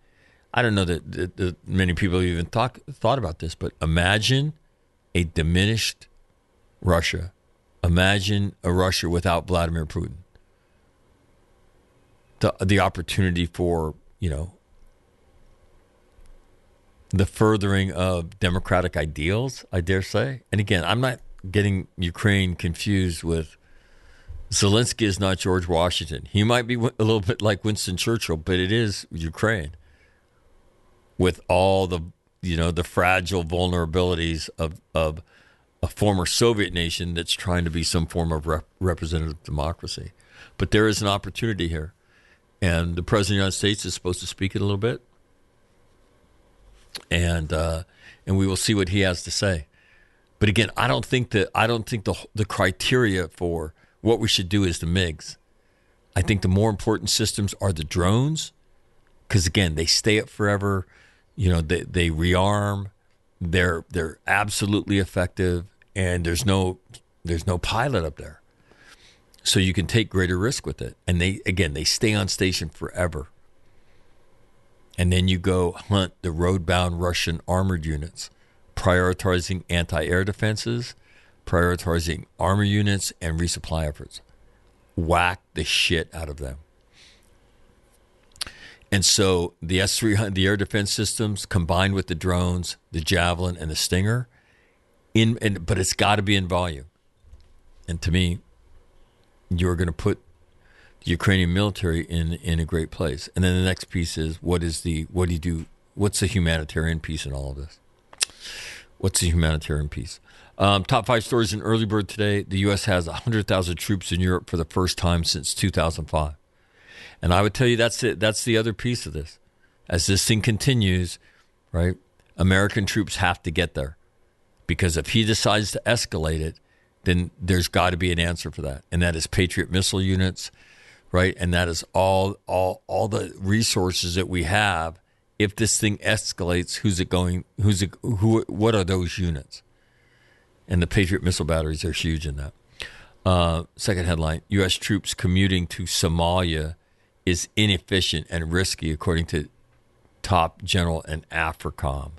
I don't know that, that, that many people even thought thought about this, but imagine a diminished Russia. Imagine a Russia without Vladimir Putin. The the opportunity for, you know, the furthering of democratic ideals, I dare say. And again, I'm not getting Ukraine confused with Zelensky is not George Washington. He might be a little bit like Winston Churchill, but it is Ukraine with all the you know the fragile vulnerabilities of of a former Soviet nation that's trying to be some form of rep- representative democracy. But there is an opportunity here, and the president of the United States is supposed to speak it a little bit, and uh, and we will see what he has to say. But again, I don't think that I don't think the the criteria for what we should do is the MIGs. I think the more important systems are the drones, because again, they stay up forever. You know, they they rearm. They're they're absolutely effective, and there's no there's no pilot up there, so you can take greater risk with it. And they again they stay on station forever. And then you go hunt the road-bound Russian armored units, prioritizing anti-air defenses, prioritizing armor units and resupply efforts. Whack the shit out of them. And so the S 300, the air defense systems combined with the drones, the Javelin, and the Stinger, in, and, but it's got to be in volume. And to me, you're going to put the Ukrainian military in, in a great place. And then the next piece is what is the, what do you do? What's the humanitarian piece in all of this? What's the humanitarian piece? Um, top five stories in early bird today. The U.S. has 100,000 troops in Europe for the first time since 2005. And I would tell you that's it. That's the other piece of this. As this thing continues, right? American troops have to get there because if he decides to escalate it, then there's got to be an answer for that, and that is Patriot missile units, right? And that is all all all the resources that we have. If this thing escalates, who's it going? Who's it? Who? What are those units? And the Patriot missile batteries are huge in that. Uh, second headline: U.S. troops commuting to Somalia is inefficient and risky, according to top general in AFRICOM.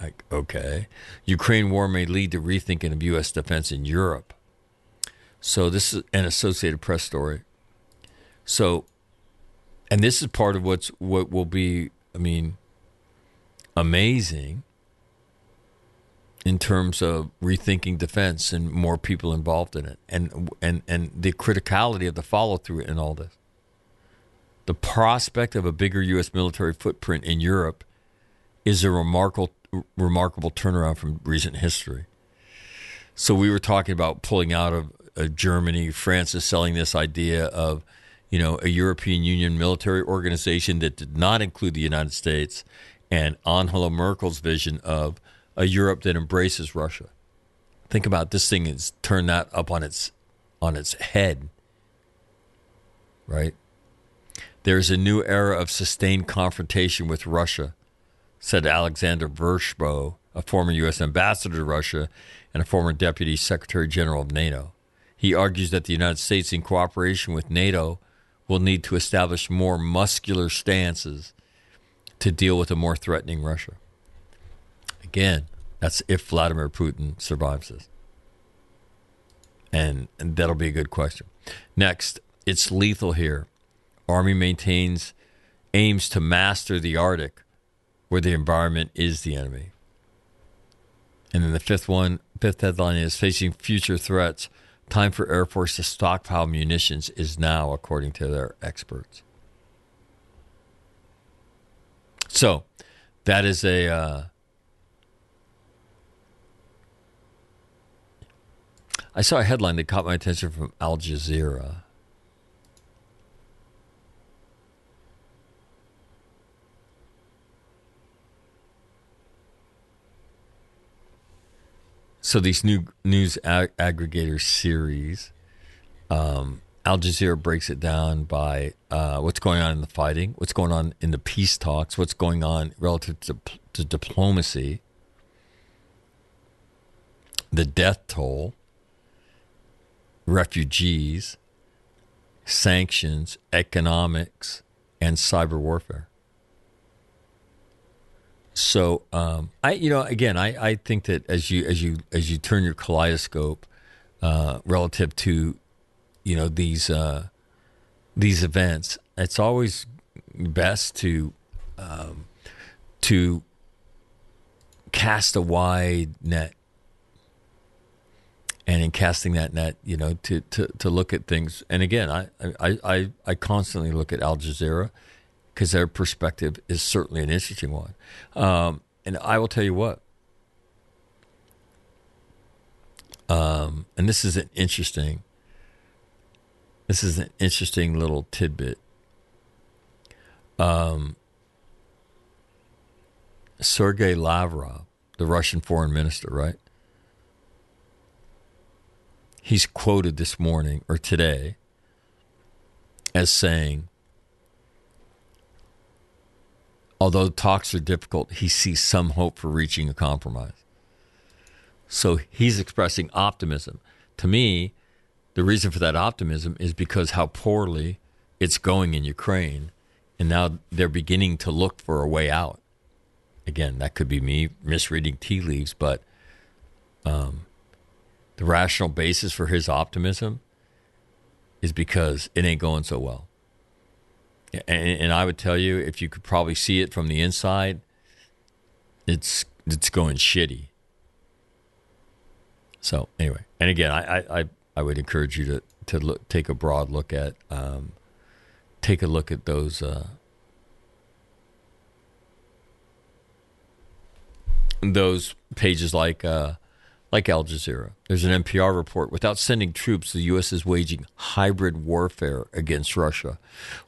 Like, okay. Ukraine war may lead to rethinking of U.S. defense in Europe. So, this is an Associated Press story. So, and this is part of what's what will be, I mean, amazing in terms of rethinking defense and more people involved in it and and and the criticality of the follow through in all this The prospect of a bigger U.S. military footprint in Europe is a remarkable, remarkable turnaround from recent history. So we were talking about pulling out of uh, Germany. France is selling this idea of, you know, a European Union military organization that did not include the United States, and Angela Merkel's vision of a Europe that embraces Russia. Think about this thing has turned that up on its on its head. Right? There's a new era of sustained confrontation with Russia, said Alexander Vershbow, a former U.S. ambassador to Russia and a former deputy secretary general of NATO. He argues that the United States, in cooperation with NATO, will need to establish more muscular stances to deal with a more threatening Russia. Again, that's if Vladimir Putin survives this. And, and that'll be a good question. Next, it's lethal here. Army maintains aims to master the Arctic, where the environment is the enemy. And then the fifth one, fifth headline is facing future threats. Time for Air Force to stockpile munitions is now, according to their experts. So, that is a uh, I saw a headline that caught my attention from Al Jazeera. So these new news ag- aggregator series, um, Al Jazeera breaks it down by uh, what's going on in the fighting, what's going on in the peace talks, what's going on relative to, to diplomacy, the death toll, refugees, sanctions, economics, and cyber warfare. So um, I, you know, again, I, I think that as you as you as you turn your kaleidoscope uh, relative to, you know, these uh, these events, it's always best to um, to cast a wide net and in casting that net, you know, to, to, to look at things. And again, I, I, I, I constantly look at Al Jazeera because their perspective is certainly an interesting one. Um, and I will tell you what, um, and this is an interesting, this is an interesting little tidbit. Um, Sergei Lavrov, the Russian foreign minister, right? He's quoted this morning or today as saying, although talks are difficult, he sees some hope for reaching a compromise. So he's expressing optimism. To me, the reason for that optimism is because how poorly it's going in Ukraine, and now they're beginning to look for a way out. Again, that could be me misreading tea leaves, but um, the rational basis for his optimism is because it ain't going so well. And, and, I would tell you, if you could probably see it from the inside, it's it's going shitty. So anyway, and again, I I, I would encourage you to to look, take a broad look at um, take a look at those. Uh, those pages like uh, like Al Jazeera. There's an NPR report. Without sending troops, the U.S. is waging hybrid warfare against Russia.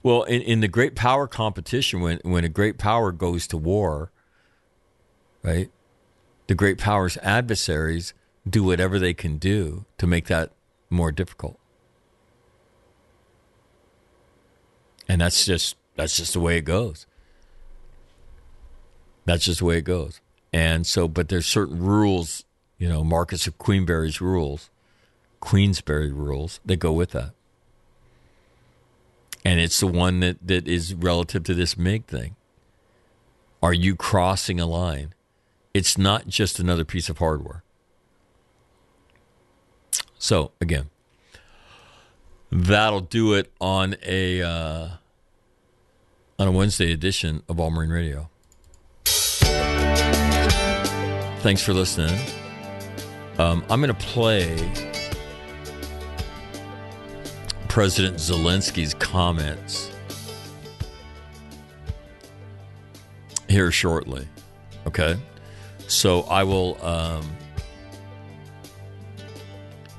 Well, in, in the great power competition, when, when a great power goes to war, right, the great power's adversaries do whatever they can do to make that more difficult. And that's just that's just the way it goes. That's just the way it goes. And so, but there's certain rules you know, Marquess of Queensberry's rules, Queensberry rules that go with that. And it's the one that, that is relative to this MiG thing. Are you crossing a line? It's not just another piece of hardware. So again, that'll do it on a uh, on a Wednesday edition of All Marine Radio. Thanks for listening. Um, I'm going to play President Zelensky's comments here shortly. Okay, so I will um,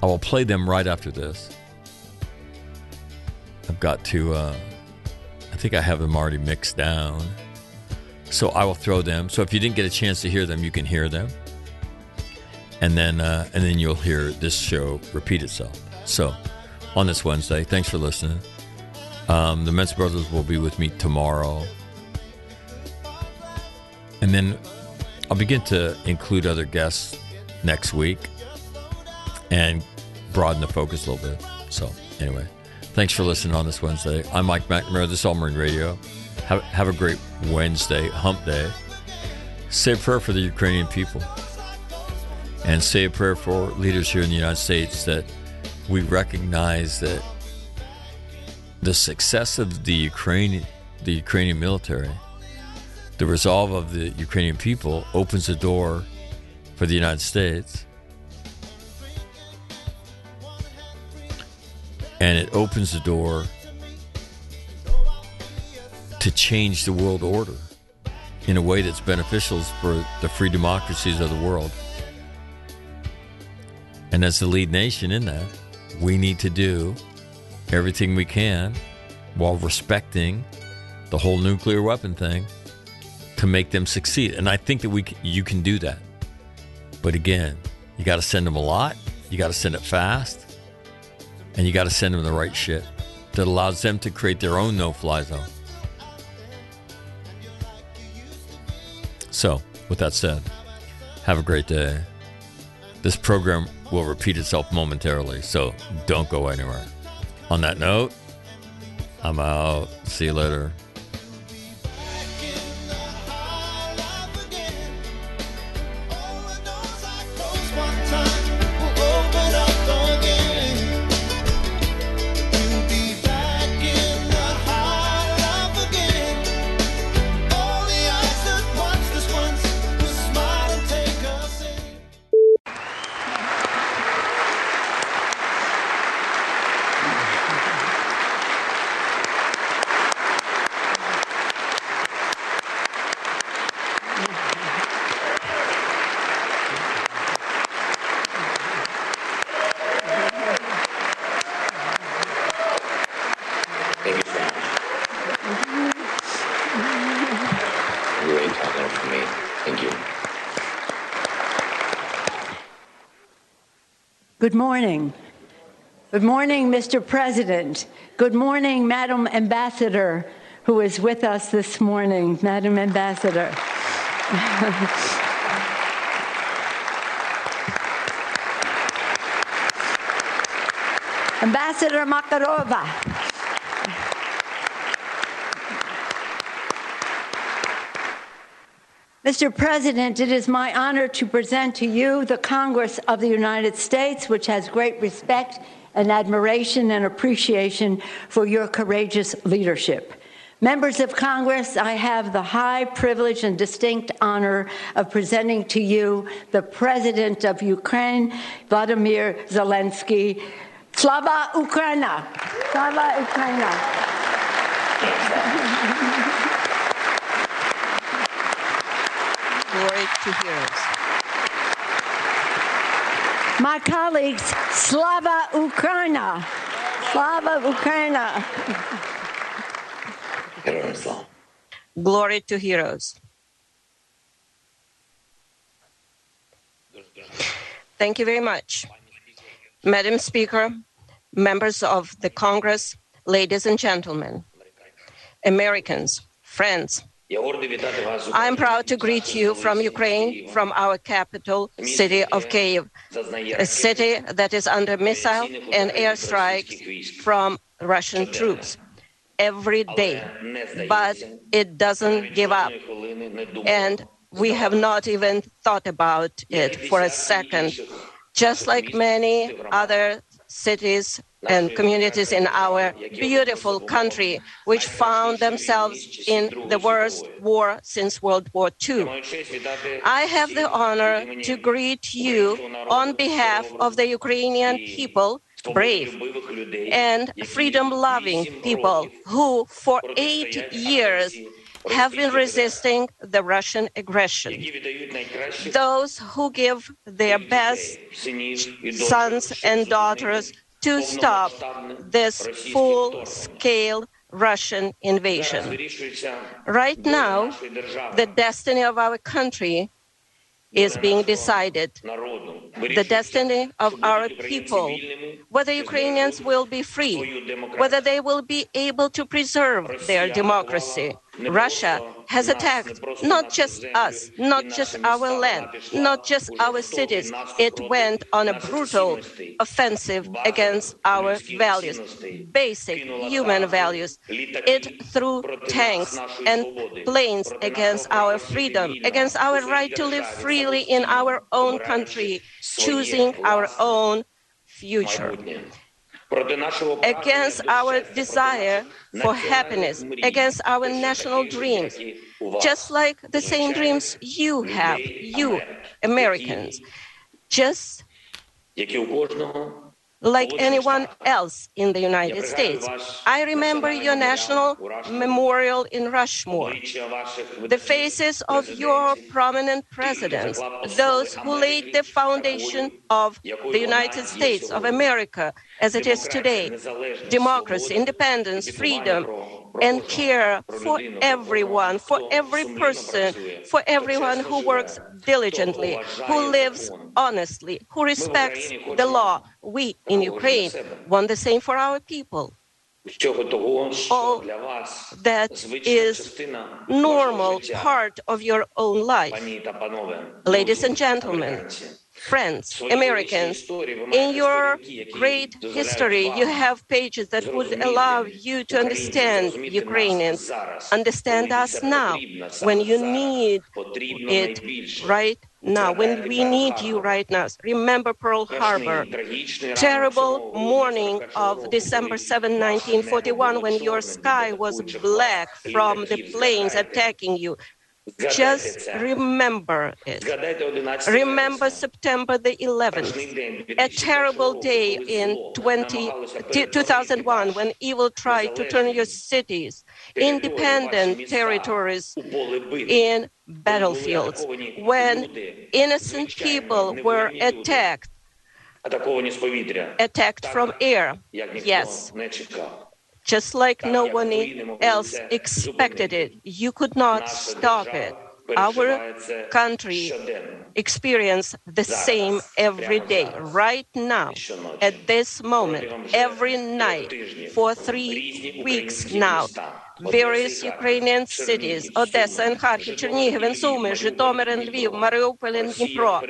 I will play them right after this. I've got to. Uh, I think I have them already mixed down. So I will throw them. So if you didn't get a chance to hear them, you can hear them, and then uh, and then you'll hear this show repeat itself. So on this Wednesday, thanks for listening. Um, the Mentz brothers will be with me tomorrow, and then I'll begin to include other guests next week and broaden the focus a little bit. So anyway, thanks for listening on this Wednesday. I'm Mike McNamara. This is All Marine Radio. Have, have a great Wednesday, hump day. Say a prayer for the Ukrainian people. And say a prayer for leaders here in the United States that we recognize that the success of the Ukrainian, the Ukrainian military, the resolve of the Ukrainian people opens the door for the United States. And it opens the door to change the world order in a way that's beneficial for the free democracies of the world. And as the lead nation in that, we need to do everything we can while respecting the whole nuclear weapon thing to make them succeed. And I think that we you can do that. But again, you got to send them a lot, you got to send it fast, and you got to send them the right shit that allows them to create their own no-fly zone. So, with that said, have a great day. This program will repeat itself momentarily, so don't go anywhere. On that note, I'm out. See you later. Morning. Good morning, Mr. President. Good morning, Madam Ambassador, who is with us this morning. Madam Ambassador. Ambassador Markarova. Mr. President, it is my honor to present to you the Congress of the United States, which has great respect and admiration and appreciation for your courageous leadership. Members of Congress, I have the high privilege and distinct honor of presenting to you the President of Ukraine, Vladimir Zelensky. Slava Ukraina! Slava Ukraina! great to hear. My colleagues, Slava Ukraina. Slava Ukraina. Glory to heroes. Thank you very much. Madam Speaker, members of the Congress, ladies and gentlemen, Americans, friends, I am proud to greet you from Ukraine, from our capital city of Kiev, a city that is under missile and airstrikes from Russian troops every day. But it doesn't give up. And we have not even thought about it for a second. Just like many other cities and communities in our beautiful country, which found themselves in the worst war since World War II. I have the honor to greet you on behalf of the Ukrainian people, brave and freedom loving people who, for eight years, have been resisting the Russian aggression. Those who give their best sons and daughters to stop this full scale Russian invasion. Right now, the destiny of our country is being decided. The destiny of our people, whether Ukrainians will be free, whether they will be able to preserve their democracy. Russia has attacked not just us, not just our land, not just our cities. It went on a brutal offensive against our values, basic human values. It threw tanks and planes against our freedom, against our right to live freely in our own country, choosing our own future against our desire for happiness, against our national dreams, just like the same dreams you have, you Americans, just like anyone else in the United States. I remember your national memorial in Rushmore, the faces of your prominent presidents, those who laid the foundation of the United States of America as it is today. Democracy, independence, freedom, and care for everyone, for every person, for everyone who works diligently, who lives honestly, who respects the law. We in Ukraine want the same for our people. All that is normal part of your own life. Ladies and gentlemen, friends, Americans, in your great history, you have pages that would allow you to understand Ukrainians, understand us now. when you need it right now, when we need you right now. Remember Pearl Harbor, terrible morning of December 7, 1941, when your sky was black from the planes attacking you. Just remember it. Remember September the 11th, a terrible day in 20, 2001 when evil tried to turn your cities, independent territories, in battlefields, when innocent people were attacked, attacked from air. Yes just like no one else expected it. You could not stop it. Our country experiences the same every day, right now, at this moment, every night, for three weeks now. Various Ukrainian cities, Odessa and Kharkiv, Chernihiv and Sumy, Zhytomyr and Lviv, Mariupol and Dnipro.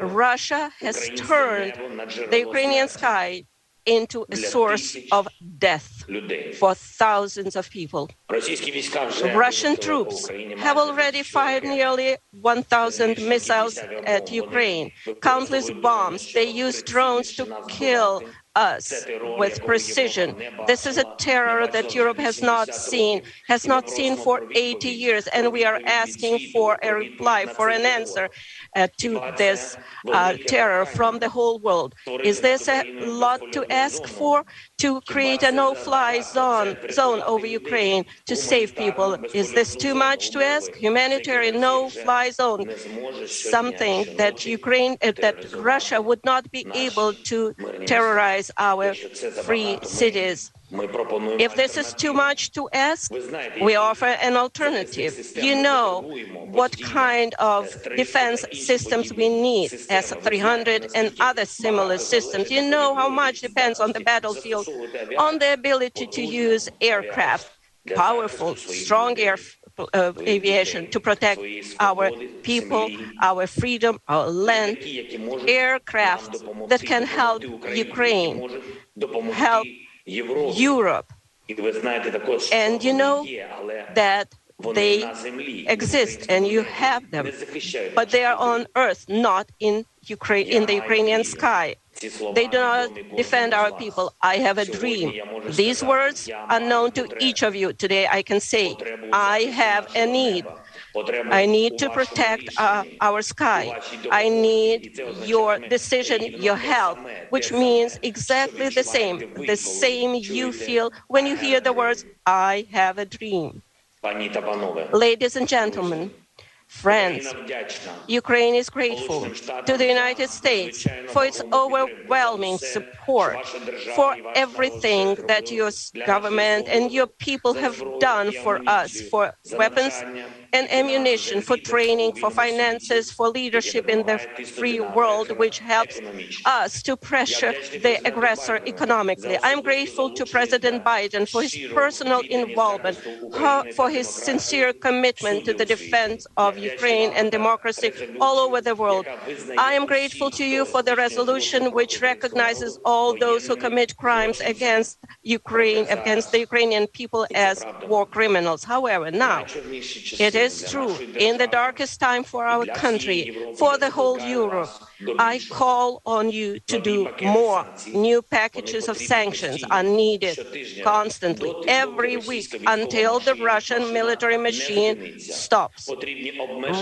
Russia has turned the Ukrainian sky into a source of death for thousands of people. Russian troops have already fired nearly 1,000 missiles at Ukraine, countless bombs. They use drones to kill us with precision. This is a terror that Europe has not seen, has not seen for 80 years, and we are asking for a reply, for an answer uh, to this uh, terror from the whole world. Is this a lot to ask for? To create a no-fly zone, zone over Ukraine to save people. Is this too much to ask? Humanitarian no-fly zone, something that Ukraine, uh, that Russia would not be able to terrorize our free cities. If this is too much to ask, we offer an alternative. You know what kind of defense systems we need, S 300 and other similar systems. You know how much depends on the battlefield, on the ability to use aircraft, powerful, strong air uh, aviation to protect our people, our freedom, our land, aircraft that can help Ukraine, help Europe. And you know that they exist and you have them, but they are on earth, not in Ukraine, in the Ukrainian sky. They do not defend our people. I have a dream. These words are known to each of you. Today I can say, I have a need. I need to protect uh, our sky. I need your decision, your help, which means exactly the same, the same you feel when you hear the words, I have a dream. Ladies and gentlemen, Friends, Ukraine is grateful to the United States for its overwhelming support for everything that your government and your people have done for us for weapons and ammunition, for training, for finances, for leadership in the free world, which helps us to pressure the aggressor economically. I'm grateful to President Biden for his personal involvement, for his sincere commitment to the defense of Ukraine and democracy all over the world. I am grateful to you for the resolution which recognizes all those who commit crimes against Ukraine, against the Ukrainian people as war criminals. However, now it is true, in the darkest time for our country, for the whole Europe, I call on you to do more. New packages of sanctions are needed constantly, every week, until the Russian military machine stops.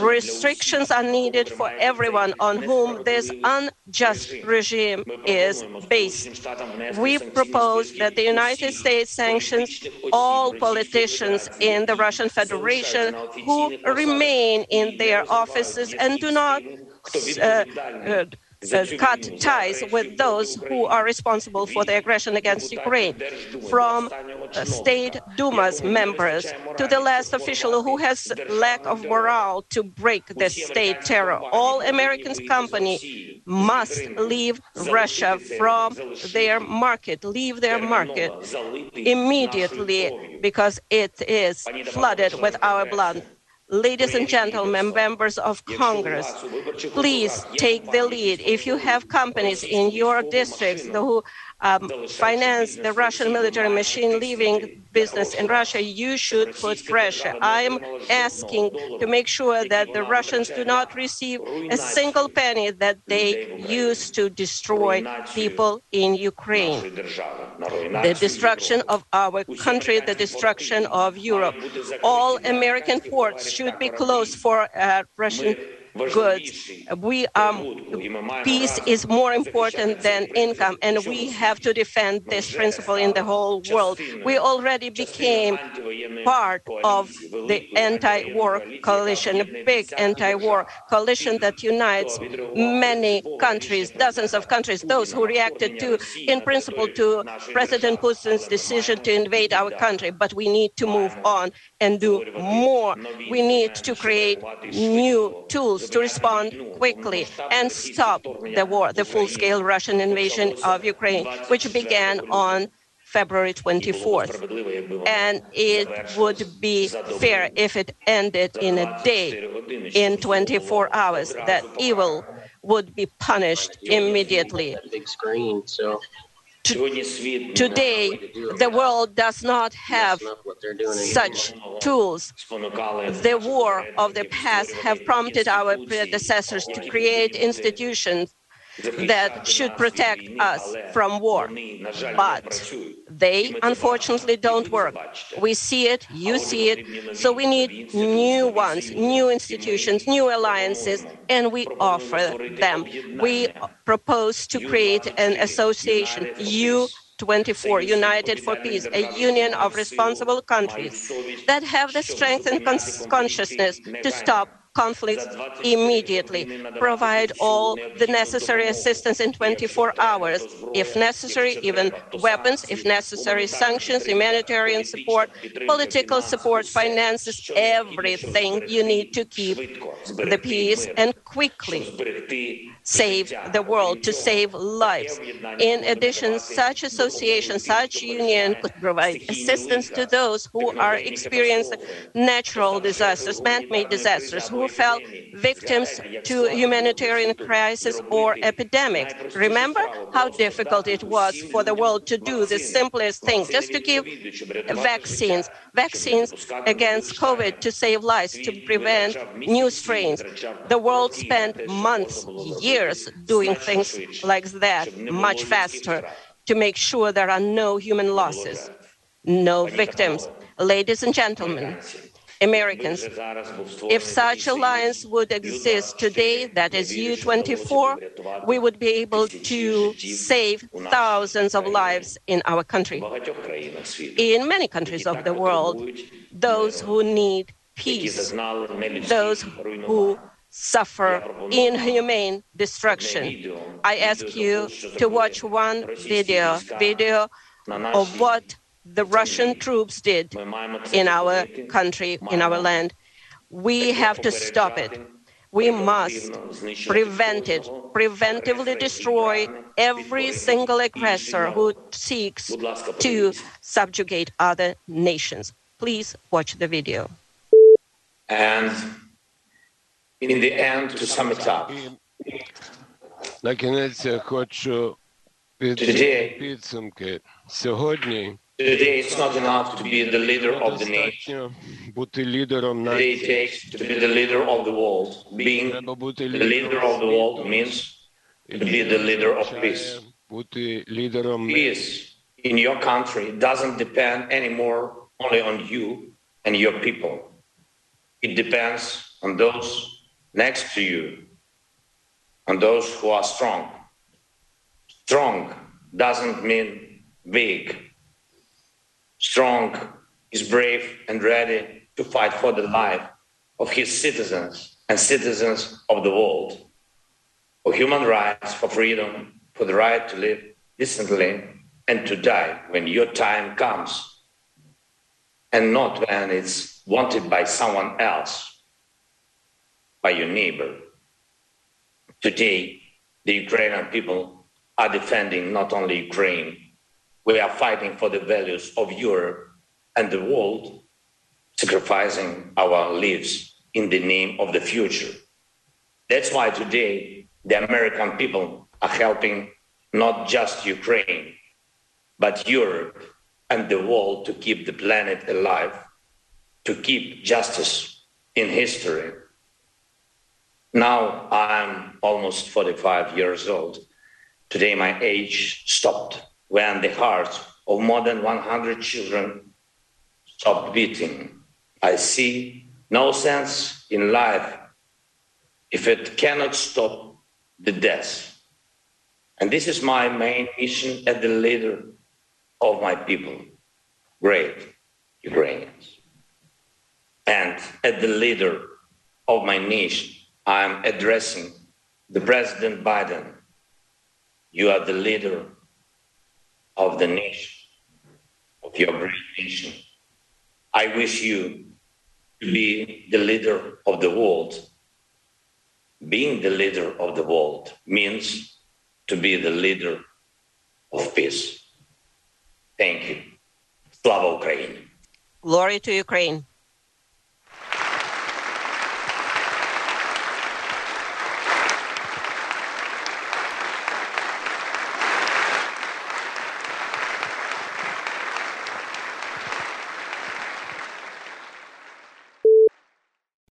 Restrictions are needed for everyone on whom this unjust regime is based. We propose that the United States sanctions all politicians in the Russian Federation who remain in their offices and do not cut ties with those who are responsible for the aggression against Ukraine, from uh, state Duma's members to the last official who has lack of morale to break the state terror. All Americans' company must leave Russia from their market, leave their market immediately because it is flooded with our blood. Ladies and gentlemen, members of Congress, please take the lead. If you have companies in your districts who um, finance the Russian military machine leaving business in Russia, you should put pressure. I am asking to make sure that the Russians do not receive a single penny that they use to destroy people in Ukraine. The destruction of our country, the destruction of Europe. All American ports should be closed for uh, Russian goods. We um, peace is more important than income, and we have to defend this principle in the whole world. We already became part of the anti-war coalition, a big anti-war coalition that unites many countries, dozens of countries. Those who reacted to, in principle, to President Putin's decision to invade our country, but we need to move on and do more. We need to create new tools to respond quickly and stop the war, the full scale Russian invasion of Ukraine, which began on February 24th. And it would be fair if it ended in a day, in 24 hours, that evil would be punished immediately. Big screen, so Today, the world does not have such tools. The war of the past have prompted our predecessors to create institutions that should protect us from war. But they unfortunately don't work. We see it, you see it, so we need new ones, new institutions, new alliances, and we offer them. We propose to create an association, U 24, United for Peace, a union of responsible countries that have the strength and cons- consciousness to stop conflicts immediately, provide all the necessary assistance in 24 hours, if necessary, even weapons, if necessary, sanctions, humanitarian support, political support, finances, everything you need to keep the peace and quickly save the world, to save lives. In addition, such association, such union could provide assistance to those who are experiencing natural disasters, man-made disasters, who fell victims to humanitarian crisis or epidemics. Remember how difficult it was for the world to do the simplest thing, just to give vaccines, vaccines against COVID to save lives, to prevent new strains. The world spent months, years doing things like that much faster to make sure there are no human losses, no victims. Ladies and gentlemen, Americans. If such alliance would exist today, that is U24, we would be able to save thousands of lives in our country. In many countries of the world, those who need peace, those who suffer inhumane destruction. I ask you to watch one video, video of what the Russian troops did in our country, in our land. We have to stop it. We must prevent it, preventively destroy every single aggressor who seeks to subjugate other nations. Please watch the video. And in the end, to sum it up, На кінець я хочу Today- підсумки. Сьогодні today it's not enough to be the leader of the nation. достатньо бути лідером Today it нації. takes to be the leader of the world. Being Треба бути the leader of the world means to be the leader of peace. Бути лідером миру. Peace in your country doesn't depend anymore only on you and your people. It depends on those next to you, and those who are strong. Strong doesn't mean big. Strong is brave and ready to fight for the life of his citizens and citizens of the world, for human rights, for freedom, for the right to live decently and to die when your time comes, and not when it's wanted by someone else, by your neighbor. Today, the Ukrainian people are defending not only Ukraine, we are fighting for the values of Europe and the world, sacrificing our lives in the name of the future. That's why today the American people are helping not just Ukraine, but Europe and the world to keep the planet alive, to keep justice in history. Now I'm almost 45 years old. Today my age stopped when the hearts of more than 100 children stopped beating. I see no sense in life if it cannot stop the death. And this is my main mission as the leader of my people, great Ukrainians. And as the leader of my nation, I'm addressing the President Biden. You are the leader of the nation, of your great nation. I wish you to be the leader of the world. Being the leader of the world means to be the leader of peace. Thank you. Slava Ukraine. Glory to Ukraine.